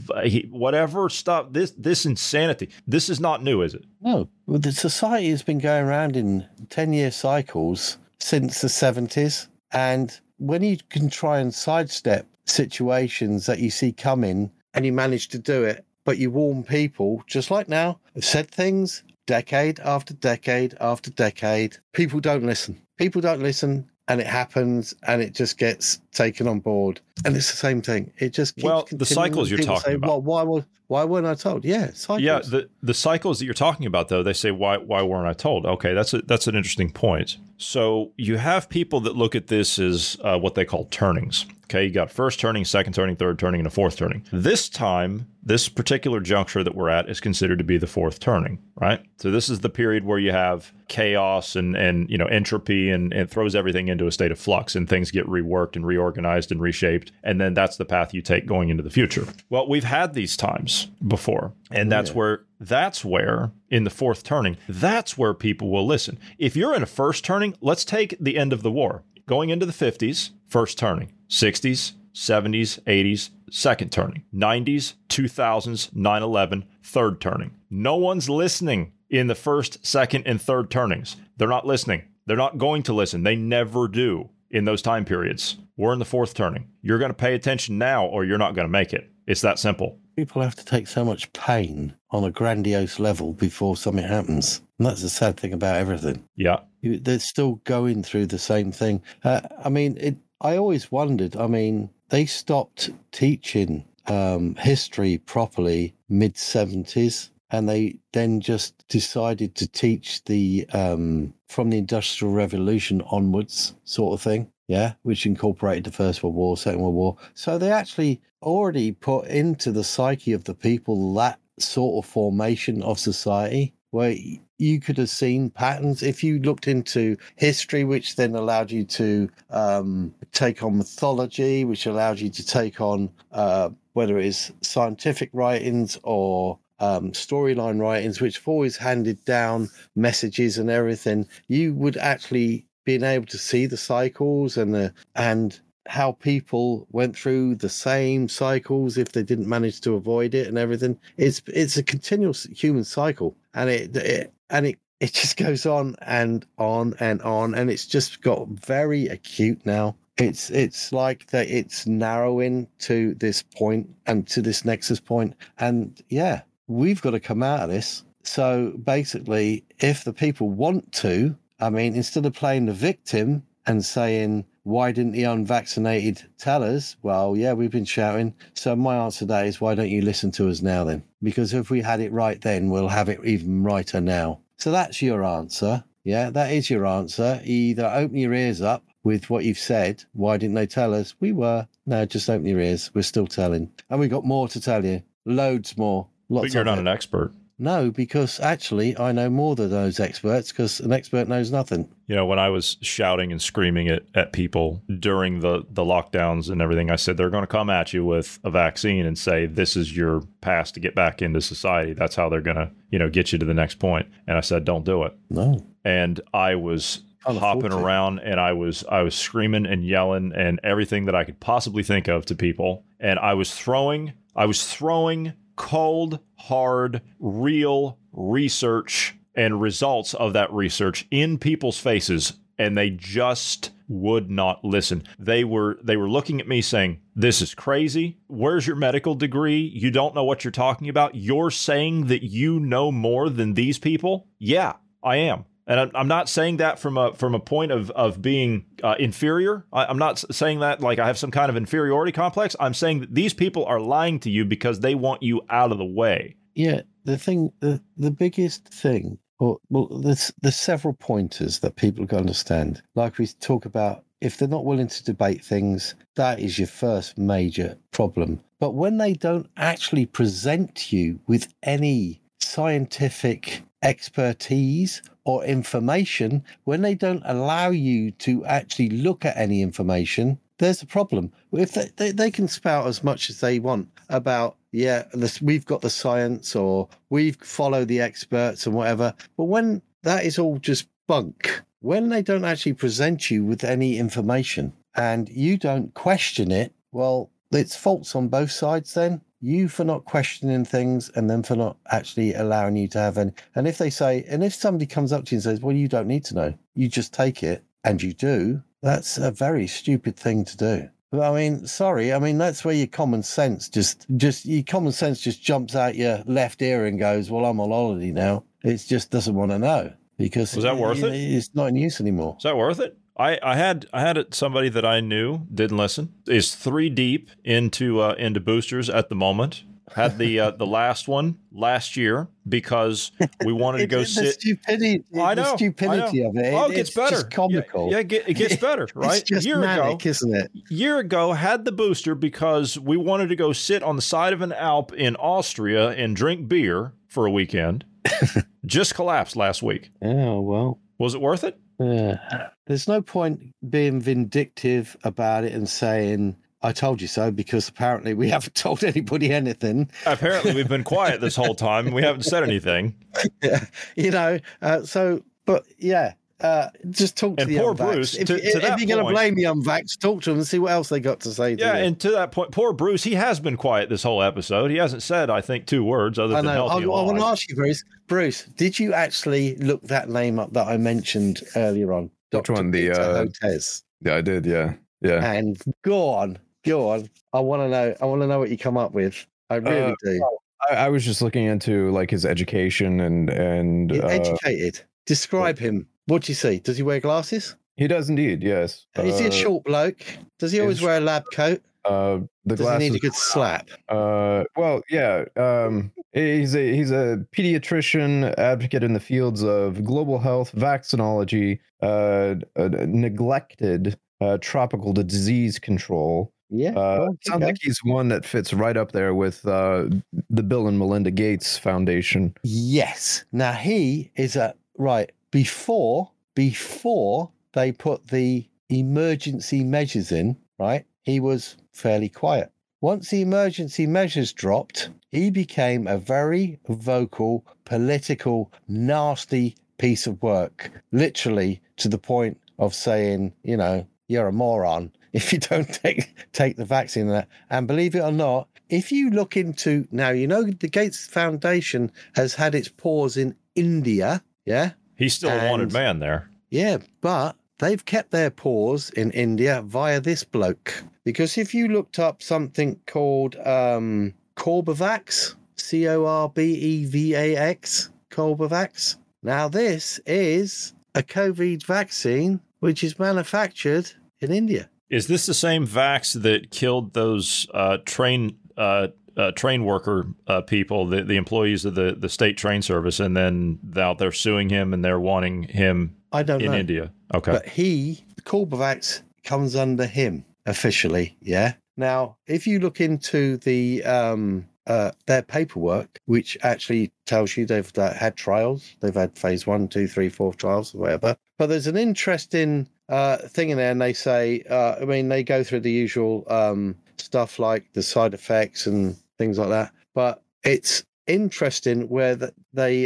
whatever stuff, this this insanity, this is not new, is it? No, well, the society has been going around in 10 year cycles since the 70s. And when you can try and sidestep situations that you see coming and you manage to do it, but you warn people, just like now, have said things decade after decade after decade. People don't listen. People don't listen. And it happens, and it just gets taken on board, and it's the same thing. It just keeps Well, the cycles you're talking say, about. Well, why was why weren't I told? Yeah, cycles. Yeah, the the cycles that you're talking about, though, they say why why weren't I told? Okay, that's a, that's an interesting point. So you have people that look at this as uh, what they call turnings. Okay, you got first turning, second turning, third turning, and a fourth turning. This time, this particular juncture that we're at is considered to be the fourth turning, right? So this is the period where you have chaos and and you know entropy and it throws everything into a state of flux and things get reworked and reorganized and reshaped, and then that's the path you take going into the future. Well, we've had these times before, and that's where that's where in the fourth turning, that's where people will listen. If you're in a first turning, let's take the end of the war. Going into the 50s, first turning. 60s, 70s, 80s, second turning. 90s, 2000s, 9 11, third turning. No one's listening in the first, second, and third turnings. They're not listening. They're not going to listen. They never do in those time periods. We're in the fourth turning. You're going to pay attention now or you're not going to make it. It's that simple. People have to take so much pain on a grandiose level before something happens. And that's the sad thing about everything. Yeah. They're still going through the same thing. Uh, I mean, it, I always wondered. I mean, they stopped teaching um, history properly mid 70s. And they then just decided to teach the um, from the Industrial Revolution onwards, sort of thing. Yeah, which incorporated the First World War, Second World War. So they actually already put into the psyche of the people that sort of formation of society where you could have seen patterns if you looked into history, which then allowed you to um, take on mythology, which allowed you to take on uh, whether it is scientific writings or um, storyline writings, which have always handed down messages and everything. You would actually being able to see the cycles and the and how people went through the same cycles if they didn't manage to avoid it and everything. It's it's a continuous human cycle, and it, it and it it just goes on and on and on, and it's just got very acute now. It's it's like that. It's narrowing to this point and to this nexus point, and yeah, we've got to come out of this. So basically, if the people want to, I mean, instead of playing the victim and saying, why didn't the unvaccinated tell us? Well, yeah, we've been shouting. So my answer to that is, why don't you listen to us now then? Because if we had it right then, we'll have it even righter now. So that's your answer. Yeah, that is your answer. Either open your ears up with what you've said. Why didn't they tell us? We were. No, just open your ears. We're still telling. And we've got more to tell you. Loads more. Lots but you're not it. an expert. No, because actually I know more than those experts because an expert knows nothing. You know, when I was shouting and screaming at, at people during the, the lockdowns and everything, I said they're going to come at you with a vaccine and say this is your pass to get back into society. That's how they're going to, you know, get you to the next point. And I said, don't do it. No. And I was hopping around and I was I was screaming and yelling and everything that I could possibly think of to people and I was throwing I was throwing cold hard real research and results of that research in people's faces and they just would not listen. They were they were looking at me saying, "This is crazy. Where's your medical degree? You don't know what you're talking about. You're saying that you know more than these people?" Yeah, I am. And I'm, not saying that from a from a point of of being uh, inferior. I, I'm not saying that like I have some kind of inferiority complex. I'm saying that these people are lying to you because they want you out of the way. Yeah, the thing, the the biggest thing, or well, there's there's several pointers that people can understand. Like we talk about, if they're not willing to debate things, that is your first major problem. But when they don't actually present you with any scientific expertise or information, when they don't allow you to actually look at any information, there's a problem. If they, they, they can spout as much as they want about, yeah, this, we've got the science or we've followed the experts and whatever, but when that is all just bunk, when they don't actually present you with any information and you don't question it, well, it's faults on both sides then. You for not questioning things and then for not actually allowing you to have any. And if they say, and if somebody comes up to you and says, well, you don't need to know, you just take it and you do, that's a very stupid thing to do. I mean, sorry, I mean, that's where your common sense just, just, your common sense just jumps out your left ear and goes, well, I'm on holiday now. It just doesn't want to know because Was that worth it? It's not in use anymore. Is that worth it? I, I had I had somebody that I knew didn't listen. Is three deep into uh, into boosters at the moment. Had the uh, the last one last year because we wanted to go the sit. stupidity, I know, the stupidity know. of it. Oh, it gets better. comical. Yeah, it, it gets better, right? it's just year manic, ago, isn't it? year ago had the booster because we wanted to go sit on the side of an Alp in Austria and drink beer for a weekend. Just collapsed last week. Oh well. Was it worth it? Yeah. There's no point being vindictive about it and saying, I told you so, because apparently we haven't told anybody anything. Apparently, we've been quiet this whole time. We haven't said anything. yeah. You know, uh, so, but yeah, uh, just talk to And the poor unvaxxed. Bruce, If, to- if, to if that you're going to blame the unvaxxed, talk to them and see what else they got to say. To Yeah, you. and to that point, poor Bruce, he has been quiet this whole episode. He hasn't said, I think, two words other I than know. I, healthy I want to ask you, Bruce. Bruce, did you actually look that name up that I mentioned earlier on? Which one? The Peter uh, Hotez. yeah, I did. Yeah, yeah. And go on, go on. I want to know. I want to know what you come up with. I really Uh, do. I, I was just looking into like his education and and uh, educated. Describe him. What do you see? Does he wear glasses? he does indeed. Yes. Is he a Uh, short bloke? Does he always wear a lab coat? Uh, the Does he need a good slap? Uh, well, yeah. Um, he's a he's a pediatrician advocate in the fields of global health, vaccinology, uh, uh neglected uh, tropical disease control. Yeah, Uh, well, sounds okay. like he's one that fits right up there with uh, the Bill and Melinda Gates Foundation. Yes. Now he is a right before before they put the emergency measures in, right? He was fairly quiet. Once the emergency measures dropped, he became a very vocal, political, nasty piece of work, literally to the point of saying, you know, you're a moron if you don't take take the vaccine. And that. And believe it or not, if you look into now, you know the Gates Foundation has had its paws in India, yeah, He's still a wanted man there. yeah, but they've kept their paws in India via this bloke. Because if you looked up something called um, Corbevax, C O R B E V A X, Corbevax, now this is a COVID vaccine which is manufactured in India. Is this the same vax that killed those uh, train uh, uh, train worker uh, people, the, the employees of the, the state train service, and then now they're suing him and they're wanting him I don't in know. India? Okay. But he, the Corbevax, comes under him officially. Yeah. Now, if you look into the um, uh, their paperwork, which actually tells you they've uh, had trials, they've had phase one, two, three, four trials, or whatever. But there's an interesting uh, thing in there, and they say, uh, I mean, they go through the usual um, stuff like the side effects and things like that. But it's interesting where they,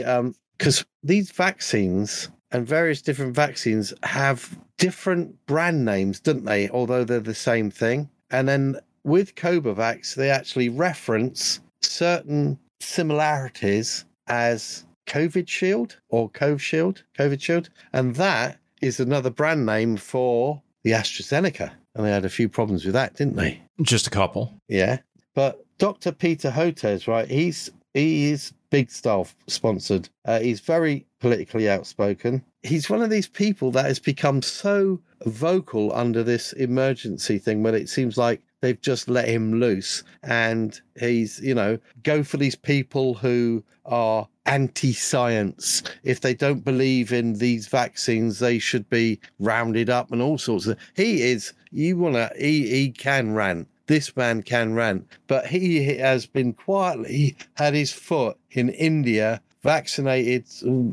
because these vaccines and various different vaccines have different brand names, don't they? Although they're the same thing. And then with Corbevax, they actually reference certain similarities as COVID Shield or Cove Shield, COVID Shield. And that is another brand name for the AstraZeneca. And they had a few problems with that, didn't they? Just a couple. Yeah. But Dr. Peter Hotez, right? He's he is big staff sponsored. Uh, he's very politically outspoken. He's one of these people that has become so vocal under this emergency thing when it seems like they've just let him loose and he's you know go for these people who are anti-science. If they don't believe in these vaccines they should be rounded up and all sorts of he is you want to he, he can rant. This man can rant. But he has been quietly had his foot in india vaccinated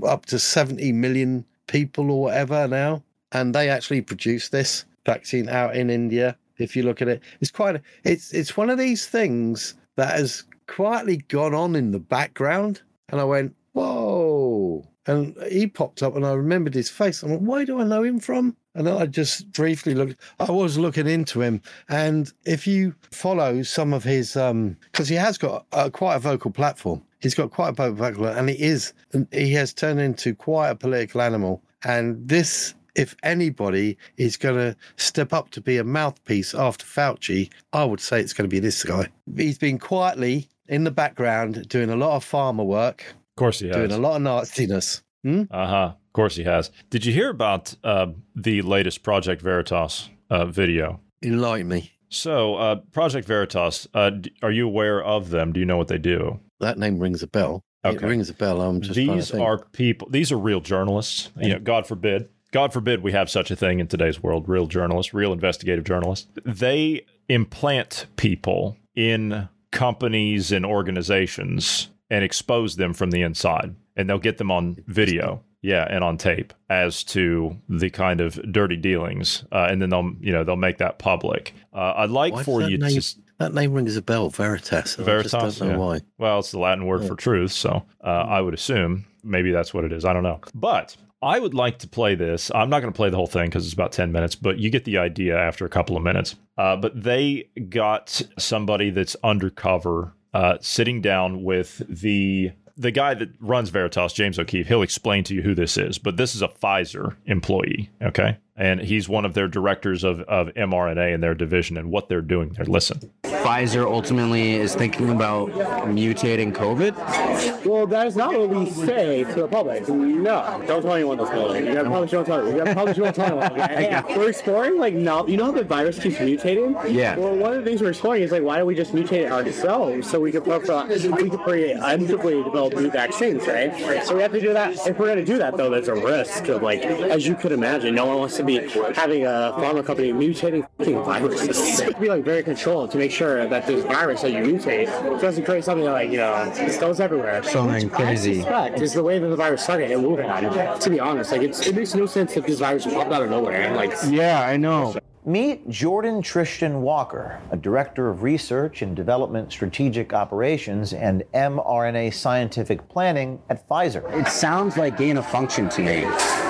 up to 70 million people or whatever now and they actually produce this vaccine out in india if you look at it. It's quite it's it's one of these things that has quietly gone on in the background and i went whoa. And he popped up and i remembered his face. I'm like why do i know him from? And i just briefly looked i was looking into him. And if you follow some of his um because he has got a, quite a vocal platform he's got quite a vocal and he is he has turned into quite a political animal and this if anybody is going to step up to be a mouthpiece after Fauci, I would say it's going to be this guy. He's been quietly in the background doing a lot of pharma work. Of course he has. Doing a lot of nastiness. Hmm? Uh huh. Of course he has. Did you hear about uh, the latest Project Veritas uh, video? Enlighten me. So, uh, Project Veritas, uh, are you aware of them? Do you know what they do? That name rings a bell. It rings a bell. I'm just these are people. These are real journalists. You know, God forbid. God forbid we have such a thing in today's world. Real journalists, real investigative journalists. They implant people in companies and organizations and expose them from the inside, and they'll get them on video. Yeah, and on tape as to the kind of dirty dealings, uh, and then they'll you know they'll make that public. Uh, I'd like Why for you name, to that name rings a bell, Veritas. and I just don't know yeah. why. Well, it's the Latin word Yeah. for truth, so uh, I would assume maybe that's what it is. I don't know, but I would like to play this. I'm not going to play the whole thing because it's about ten minutes, but you get the idea after a couple of minutes. Uh, but they got somebody that's undercover uh, sitting down with the the guy that runs Veritas, James O'Keefe. He'll explain to you who this is, but this is a Pfizer employee. Okay. And he's one of their directors of, of mRNA in their division and what they're doing there. Listen. Pfizer ultimately is thinking about mutating COVID? Well, that is not what we say to the public. No, don't tell anyone this building. You gotta probably don't tell. You gotta probably don't tell anyone. Okay? We're exploring like no, you know how the virus keeps mutating. Yeah. Well, one of the things we're exploring is like why don't we just mutate it ourselves so we could we could preemptively develop new vaccines, right? So we have to do that. If we're gonna do that though, there's a risk of like, as you could imagine, no one wants to be having a pharma company mutating fucking viruses. To be like very controlled to make sure that this virus that you mutate doesn't create something that like you know just goes everywhere. Something Which I crazy. suspect is the way that the virus started in Wuhan. To be honest, like it's, it makes no sense if this virus popped out of nowhere and like. Yeah, I know. Meet Jordon Trishton Walker, a director of research and development strategic operations and mRNA scientific planning at Pfizer. It sounds like gain of function to me.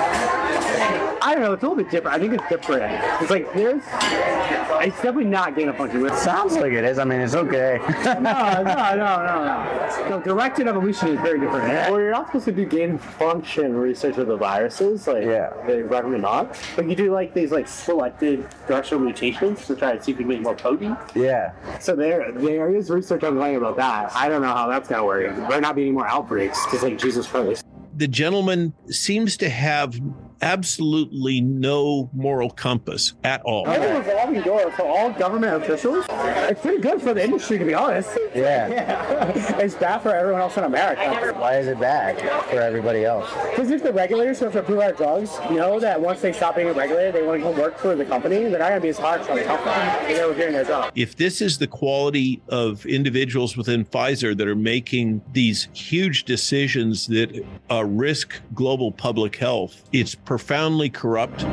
I don't know. It's a little bit different. I think it's different. It's like there's. It's definitely not gain of function. It sounds like it is. I mean, it's okay. no, no, no, no, no. No, directed evolution is very different. Well, you're not supposed to do gain function research with the viruses. Like, yeah, they recommend not. But you do like these like selected directional mutations to try to see if you can make more potent. Yeah. So there, there is research ongoing about that. I don't know how that's gonna work. There might not be any more outbreaks because like Jesus Christ. the gentleman seems to have absolutely no moral compass at all. I think a revolving door for all government officials. It's pretty good for the industry, to be honest. Yeah. it's bad for everyone else in America. Why is it bad for everybody else? Because if the regulators who have to approve our drugs know that once they stop being regulated, they want to come work for the company, they're not going to be as hard for the company. They're doing their job. If this is the quality of individuals within Pfizer that are making these huge decisions that uh, risk global public health, it's profoundly corrupt.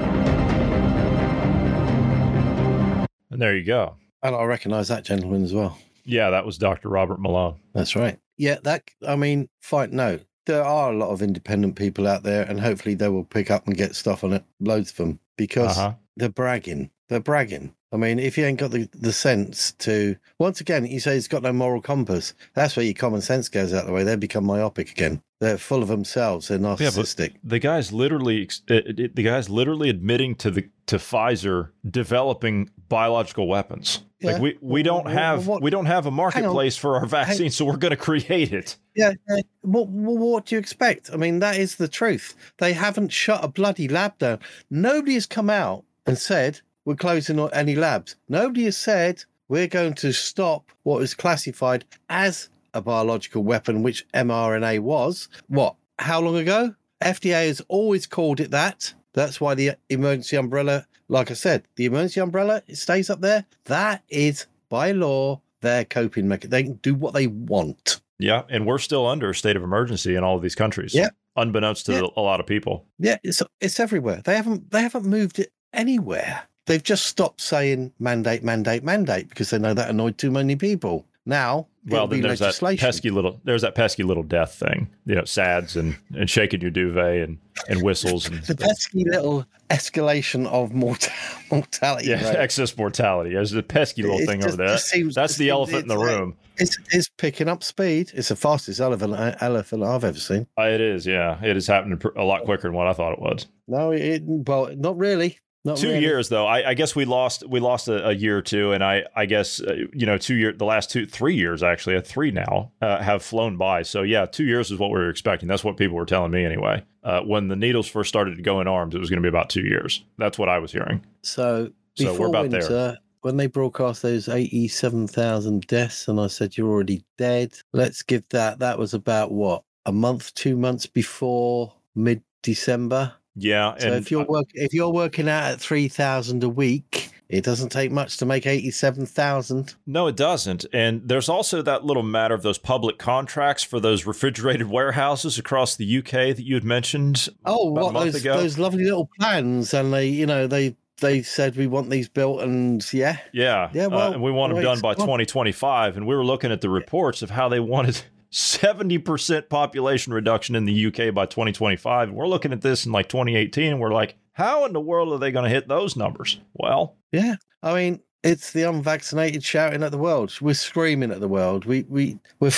And there you go. And I recognize that gentleman as well. Yeah, that was Dr. Robert Malone. That's right. Yeah, that, I mean, fine, no. there are a lot of independent people out there, and hopefully they will pick up and get stuff on it, loads of them, because Uh-huh. they're bragging. They're bragging. I mean, if you ain't got the, the sense to, once again, you say it's got no moral compass. That's where your common sense goes out the way. They become myopic again. They're full of themselves. They're Yeah, narcissistic. the guy's literally uh, uh, the guy's literally admitting to the to Pfizer developing biological weapons. Yeah. Like we, we don't have what- we don't have a marketplace for our vaccine, so we're going to create it. Yeah, yeah. What, what, what do you expect? I mean, that is the truth. They haven't shut a bloody lab down. Nobody has come out and said we're closing any labs. Nobody has said we're going to stop what is classified as a biological weapon, which mRNA was. What? How long ago? FDA has always called it that. That's why the emergency umbrella, like I said, the emergency umbrella it stays up there. That is by law their coping mechanism. They can do what they want. Yeah, and we're still under a state of emergency in all of these countries. Yeah. unbeknownst to Yeah. a lot of people. Yeah, it's it's everywhere. They haven't they haven't moved it anywhere. They've just stopped saying mandate, mandate, mandate because they know that annoyed too many people. Now, Well, then there's that pesky little there's that pesky little death thing. You know, sads and and shaking your duvet and and whistles and the pesky little escalation of mort- mortality. yeah, rate. excess mortality. There's a pesky little It thing just- over there. seems- That's the it- elephant in the like- room. It's, it's picking up speed. It's the fastest elephant elephant I've ever seen. Uh, It is, yeah. It is happening a lot quicker than what I thought it was. No, it well, not really. Not two really. years though. I, I guess we lost we lost a, a year or two, and I I guess uh, you know two year the last two three years actually uh, three now uh, have flown by. So yeah, two years is what we were expecting. That's what people were telling me anyway. Uh, when the needles first started to go in arms, it was going to be about two years. That's what I was hearing. So So we're before about there. winter, when they broadcast those eighty-seven thousand deaths, and I said you're already dead, let's give that. That was about what a month, two months before mid-December. Yeah, So and if you're work, if you're working out at three thousand a week, it doesn't take much to make eighty-seven thousand. No, it doesn't. And there's also that little matter of those public contracts for those refrigerated warehouses across the UK that you had mentioned. Oh, what those ago. those lovely little plans, and they, you know, they they said we want these built, and yeah, Yeah. Yeah, uh, and we want them done by 2025. And we were looking at the reports of how they wanted 70% population reduction in the UK by 2025. And we're looking at this in like 2018 we're like, how in the world are they going to hit those numbers? Well, Yeah, I mean, it's the unvaccinated shouting at the world. We're screaming at the world. We we we're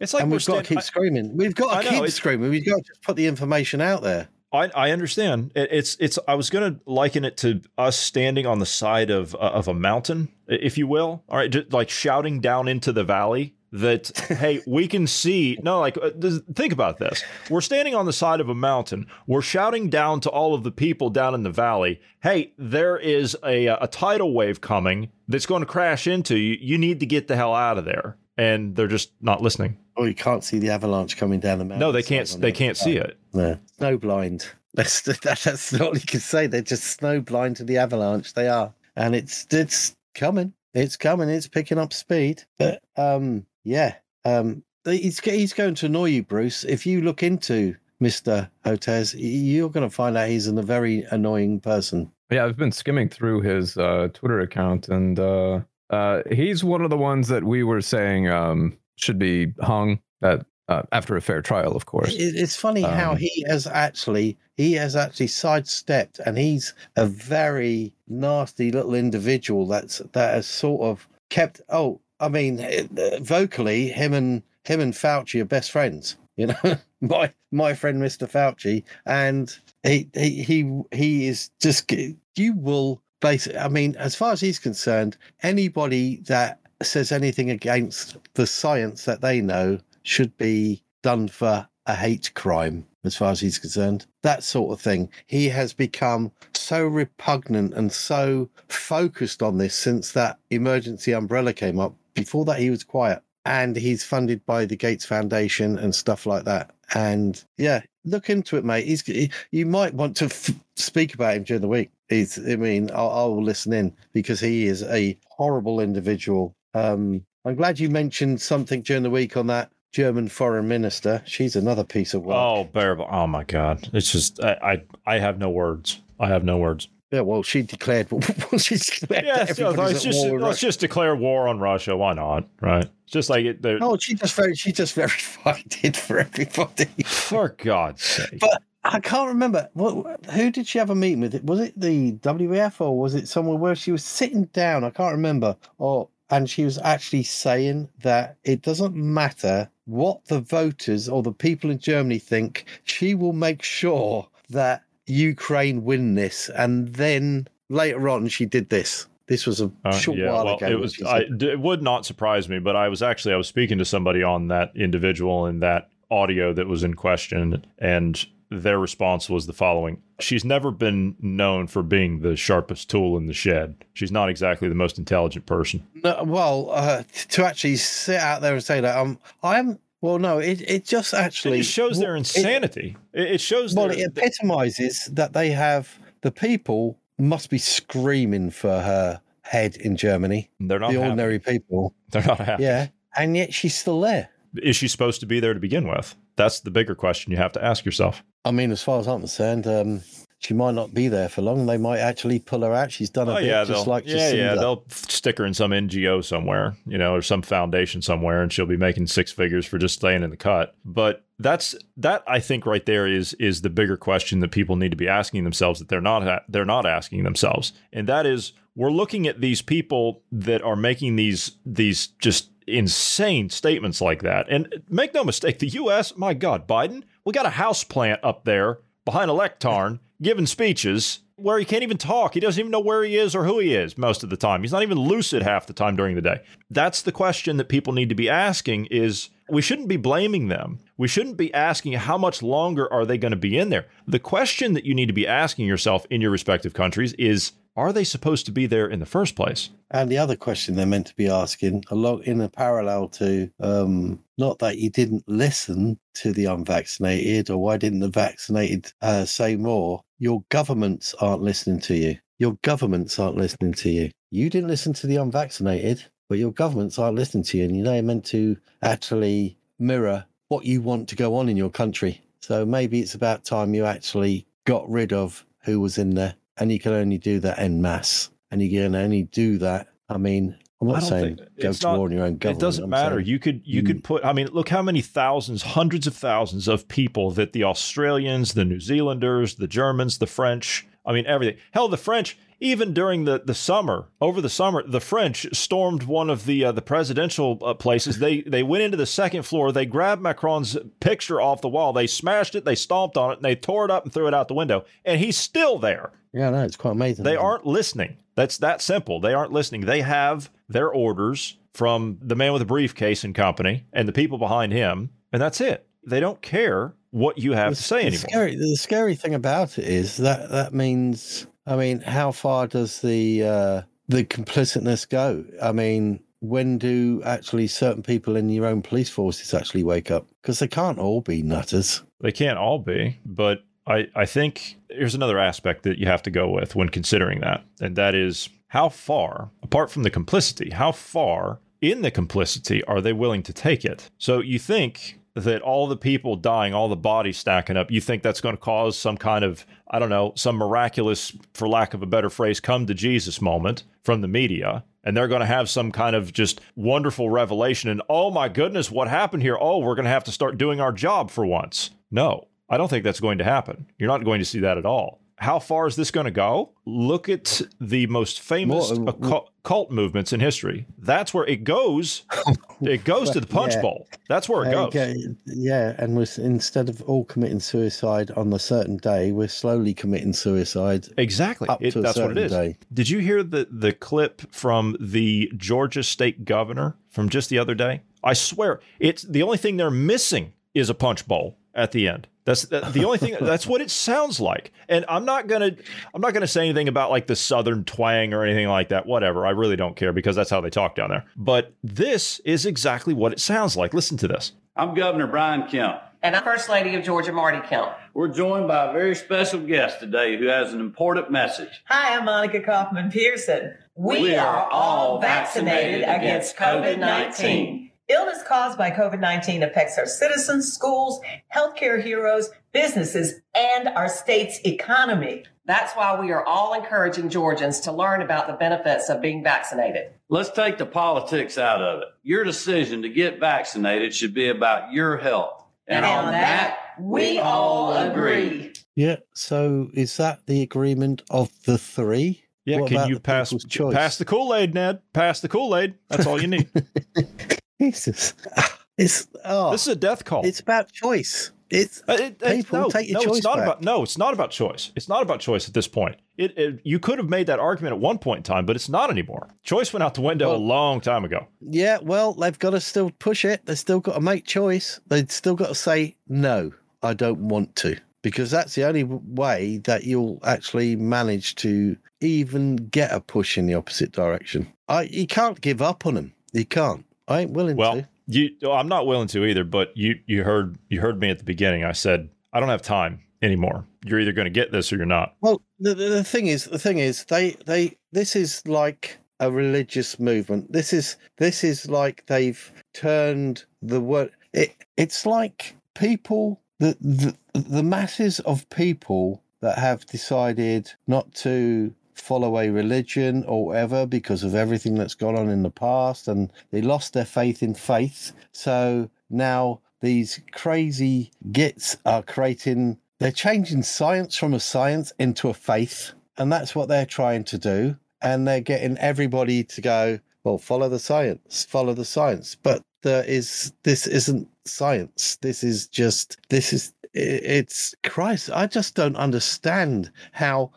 it's like and we've got to keep screaming. We've got to know, keep screaming. We've got to just put the information out there. I, I understand. It, it's it's. I was going to liken it to us standing on the side of uh, of a mountain, if you will. All right, just like shouting down into the valley that hey, we can see. No, like uh, th- think about this. We're standing on the side of a mountain. We're shouting down to all of the people down in the valley. Hey, there is a a tidal wave coming that's going to crash into you. You need to get the hell out of there. And they're just not listening. Oh, you can't see the avalanche coming down the mountain. No, they can't. They can't see it. No, snow blind. That's that, that's all you can say. They're just snow blind to the avalanche. They are, and it's it's coming. It's coming. It's picking up speed. But um, yeah, um, he's he's going to annoy you, Bruce. If you look into Mister Hotez, you're going to find out he's a very annoying person. Yeah, I've been skimming through his uh, Twitter account, and uh, uh, he's one of the ones that we were saying um, should be hung that uh, after a fair trial, of course. It's funny how Um, he has actually he has actually sidestepped, and he's a very nasty little individual that's that has sort of kept. Oh, I mean, uh, vocally, him and him and Fauci are best friends. You know, my my friend Mister Fauci, and he he he he is just you will basically. I mean, as far as he's concerned, anybody that says anything against the science that they know should be done for a hate crime as far as he's concerned that sort of thing he has become so repugnant and so focused on this since that emergency umbrella came up before that he was quiet and he's funded by the gates foundation and stuff like that and yeah look into it mate he's he, you might want to f- speak about him during the week he's i mean I'll, I'll listen in because he is a horrible individual um i'm glad you mentioned something during the week on that german foreign minister she's another piece of work Oh, bearable. Oh my God. It's just I, I I have no words. I have no words. Yeah, well, she declared. she declared Yeah, that so everybody's let's just war let's just declare war on Russia. Why not? Right? It's just like it. No, she just very, she just verified it for everybody. For God's sake! But I can't remember what. Who did she have a meeting with? Was it the WEF or was it somewhere where she was sitting down? I can't remember. Or and she was actually saying that it doesn't matter what the voters or the people in Germany think. She will make sure that Ukraine win this. And then later on, she did this. This was a Uh, short yeah, while well, ago. it was. I, it would not surprise me, but I was actually I was speaking to somebody on that individual in that audio that was in question, and their response was the following: She's never been known for being the sharpest tool in the shed. She's not exactly the most intelligent person. No, well, uh, to actually sit out there and say that, um, I'm. Well, no, it, it just actually It just shows their insanity. It, it shows. Well, their, it epitomizes that they have the people must be screaming for her head in Germany. They're not the happy. ordinary people. They're not happy. Yeah, and yet she's still there. Is she supposed to be there to begin with? That's the bigger question you have to ask yourself. I mean, as far as I'm concerned, um, she might not be there for long. They might actually pull her out. She's done a Oh bit yeah, just like yeah, yeah. They'll stick her in some NGO somewhere, you know, or some foundation somewhere, and she'll be making six figures for just staying in the cut. But that's that. I think right there is is the bigger question that people need to be asking themselves that they're not they're not asking themselves, and that is we're looking at these people that are making these these just insane statements like that. And make no mistake, the U.S. My God, Biden, we got a house plant up there behind a lectern giving speeches where he can't even talk. He doesn't even know where he is or who he is most of the time. He's not even lucid half the time during the day. That's the question that people need to be asking is we shouldn't be blaming them. We shouldn't be asking how much longer are they going to be in there. The question that you need to be asking yourself in your respective countries is are they supposed to be there in the first place? And the other question they're meant to be asking, along in a parallel to, um, not that you didn't listen to the unvaccinated, or why didn't the vaccinated uh, say more? Your governments aren't listening to you. Your governments aren't listening to you. You didn't listen to the unvaccinated, but your governments aren't listening to you, and you know you're meant to actually mirror what you want to go on in your country. So maybe it's about time you actually got rid of who was in there, and you can only do that en masse, and you can only do that. I mean, I'm not saying go to not- war on your own government. It doesn't I'm matter. saying You could you could put. I mean, look how many thousands, hundreds of thousands of people that the Australians, the New Zealanders, the Germans, the French. I mean, everything. Hell, the French. Even during the, the summer, over the summer, the French stormed one of the uh, the presidential uh, places. They they went into the second floor. They grabbed Macron's picture off the wall. They smashed it. They stomped on it. And they tore it up and threw it out the window. And he's still there. Yeah, no, it's quite amazing. They aren't listening. That's that simple. They aren't listening. They have their orders from the man with a briefcase and company and the people behind him, and that's it. They don't care what you have to say the anymore. Scary, the scary thing about it is that that means, I mean, how far does the uh, the complicitness go? I mean, when do actually certain people in your own police forces actually wake up? Because they can't all be nutters. They can't all be, but I, I think here's another aspect that you have to go with when considering that, and that is how far, apart from the complicity, how far in the complicity are they willing to take it? So you think that all the people dying, all the bodies stacking up, you think that's going to cause some kind of, I don't know, some miraculous, for lack of a better phrase, come to Jesus moment from the media. And they're going to have some kind of just wonderful revelation. And oh my goodness, what happened here? Oh, we're going to have to start doing our job for once. No, I don't think that's going to happen. You're not going to see that at all. How far is this going to go? Look at the most famous Well, uh, occult, cult movements in history. That's where it goes. It goes to the punch Yeah. bowl. That's where it goes. Okay, yeah, and we're, instead of all committing suicide on a certain day, we're slowly committing suicide. Exactly. It- that's what it is. day. Did you hear the the clip from the Georgia state governor from just the other day? I swear, it's the only thing they're missing is a punch bowl at the end. That's that, the only thing. That's what it sounds like. And I'm not gonna I'm not gonna say anything about like the southern twang or anything like that. Whatever. I really don't care because that's how they talk down there. But this is exactly what it sounds like. Listen to this. I'm Governor Brian Kemp. And I'm First Lady of Georgia, Marty Kemp. We're joined by a very special guest today who has an important message. Hi, I'm Monica Kaufman Pearson. We, are all vaccinated against COVID 19. Illness caused by COVID 19 affects our citizens, schools, healthcare heroes, businesses, and our state's economy. That's why we are all encouraging Georgians to learn about the benefits of being vaccinated. Let's take the politics out of it. Your decision to get vaccinated should be about your health. And on that, we all agree. Yeah. So is that the agreement of the three? Yeah, What can you pass people's choice? pass the Kool Aid, Ned? Pass the Kool Aid. That's all you need. Jesus. It's oh, this is a death call. It's about choice. It's Uh, it- it's- people no, take your no, choice it's not back. about no, it's not about choice. It's not about choice at this point. It, it you could have made that argument at one point in time, but it's not anymore. Choice went out the window a long time ago. Yeah, well, they've got to still push it. They've still got to make choice. They've still got to say no. I don't want to because that's the only way that you'll actually manage to even get a push in the opposite direction. I you can't give up on them. You can't. I ain't willing Well, to. you I'm not willing to either, but you you heard you heard me at the beginning. I said I don't have time anymore. You're either going to get this or you're not. Well, the, the, the thing is, the thing is, they they this is like a religious movement. This is this is like they've turned the word. It it's like people the the the masses of people that have decided not to follow a religion or whatever because of everything that's gone on in the past and they lost their faith in faith. So now these crazy gits are creating they're changing science from a science into a faith and that's what they're trying to do. And they're getting everybody to go well follow the science follow the science. But there is this isn't science. This is just this is it's christ. I just don't understand how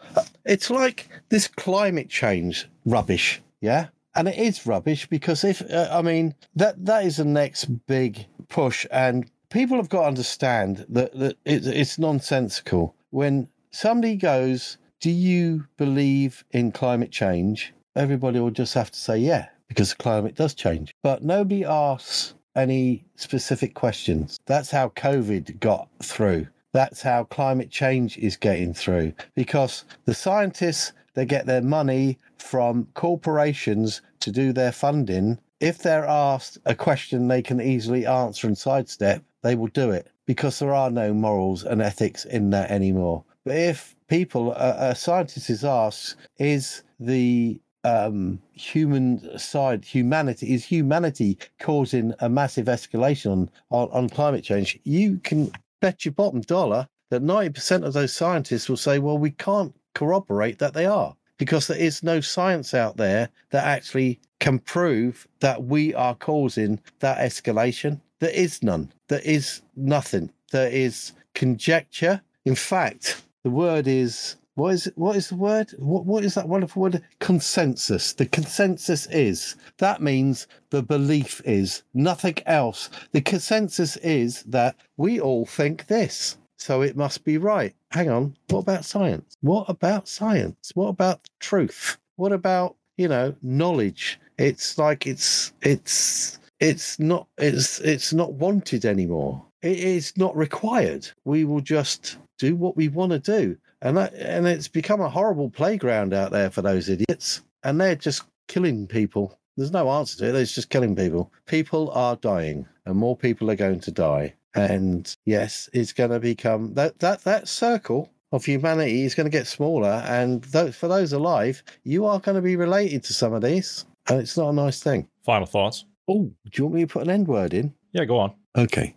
it's like this climate change rubbish yeah? And it is rubbish because if uh, i mean that that is the next big push. And people have got to understand that, that it, it's nonsensical. When somebody goes do you believe in climate change? everybody will just have to say yeah because the climate does change. But nobody asks any specific questions. That's how covid got through. That's how climate change is getting through. Because the scientists they get their money from corporations to do their funding. If they're asked a question they can easily answer and sidestep they will do it. Because there are no morals and ethics in that anymore. But if people a, a scientist is asked is the um, human side, humanity is humanity causing a massive escalation on, on, climate change. You can bet your bottom dollar that 90% of those scientists will say, well, we can't corroborate that they are because there is no science out there that actually can prove that we are causing that escalation. There is none. There is nothing. There is conjecture. In fact, the word is what is what is the word? What what is that wonderful word? Consensus. The consensus is that means the belief is nothing else. The consensus is that we all think this, so it must be right. Hang on. What about science? What about science? What about truth? What about you know knowledge? It's like it's it's it's not it's it's not wanted anymore. It is not required. We will just do what we want to do and that and it's become a horrible playground out there for those idiots. And they're just killing people. There's no answer to it. It's just killing people. People are dying and more people are going to die. And yes it's going to become that that that circle of humanity is going to get smaller. And th- for those alive you are going to be related to some of these. And it's not a nice thing. Final thoughts? oh do you want me to put an end word in? Yeah, go on. Okay.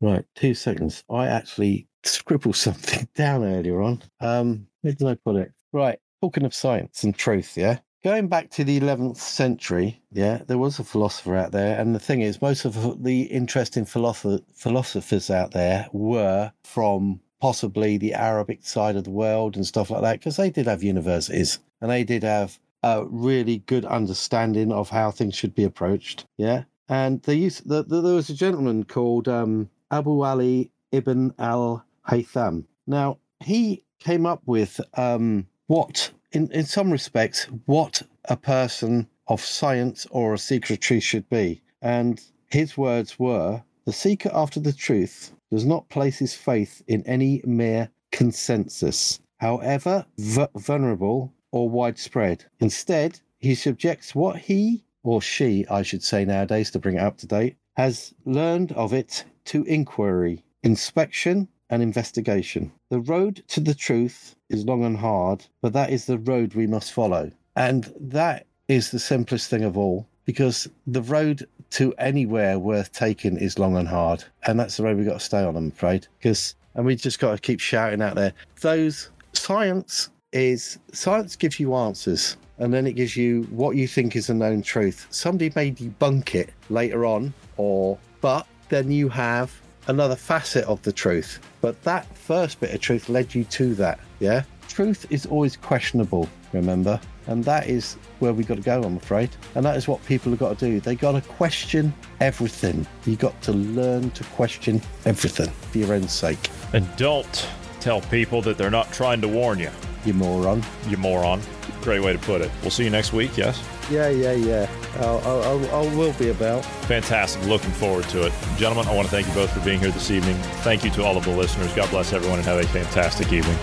Right. Two seconds. I actually scribbled something down earlier on. Um, where did I put it? Right. Talking of science and truth, yeah. Going back to the 11th century, yeah, there was a philosopher out there. And the thing is, most of the interesting philosopher, philosophers out there were from possibly the Arabic side of the world and stuff like that, because they did have universities and they did have a really good understanding of how things should be approached. Yeah. And they used, the, the, there was a gentleman called um, Abu Ali ibn al Haytham. Now, he came up with um, what, in, in some respects, what a person of science or a truth should be. And his words were The seeker after the truth does not place his faith in any mere consensus, however v- vulnerable or widespread. Instead, he subjects what he or she, I should say nowadays to bring it up to date, has learned of it to inquiry, inspection, and investigation. The road to the truth is long and hard, but that is the road we must follow. And that is the simplest thing of all because the road to anywhere worth taking is long and hard. And that's the road we've got to stay on, I'm afraid. Because, and we just got to keep shouting out there. Those science is science gives you answers and then it gives you what you think is a known truth. Somebody may debunk it later on, or but then you have another facet of the truth. But that first bit of truth led you to that. Yeah, truth is always questionable. Remember, and that is where we got to go. I'm afraid, and that is what people have got to do. They got to question everything. You got to learn to question everything for your own sake. Don't tell people that they're not trying to warn you. You moron. You moron. Great way to put it. We'll see you next week, yes? Yeah, yeah, yeah. I'll, I'll, I'll, I will be about. Fantastic. Looking forward to it. Gentlemen, I want to thank you both for being here this evening. Thank you to all of the listeners. God bless everyone and have a fantastic evening.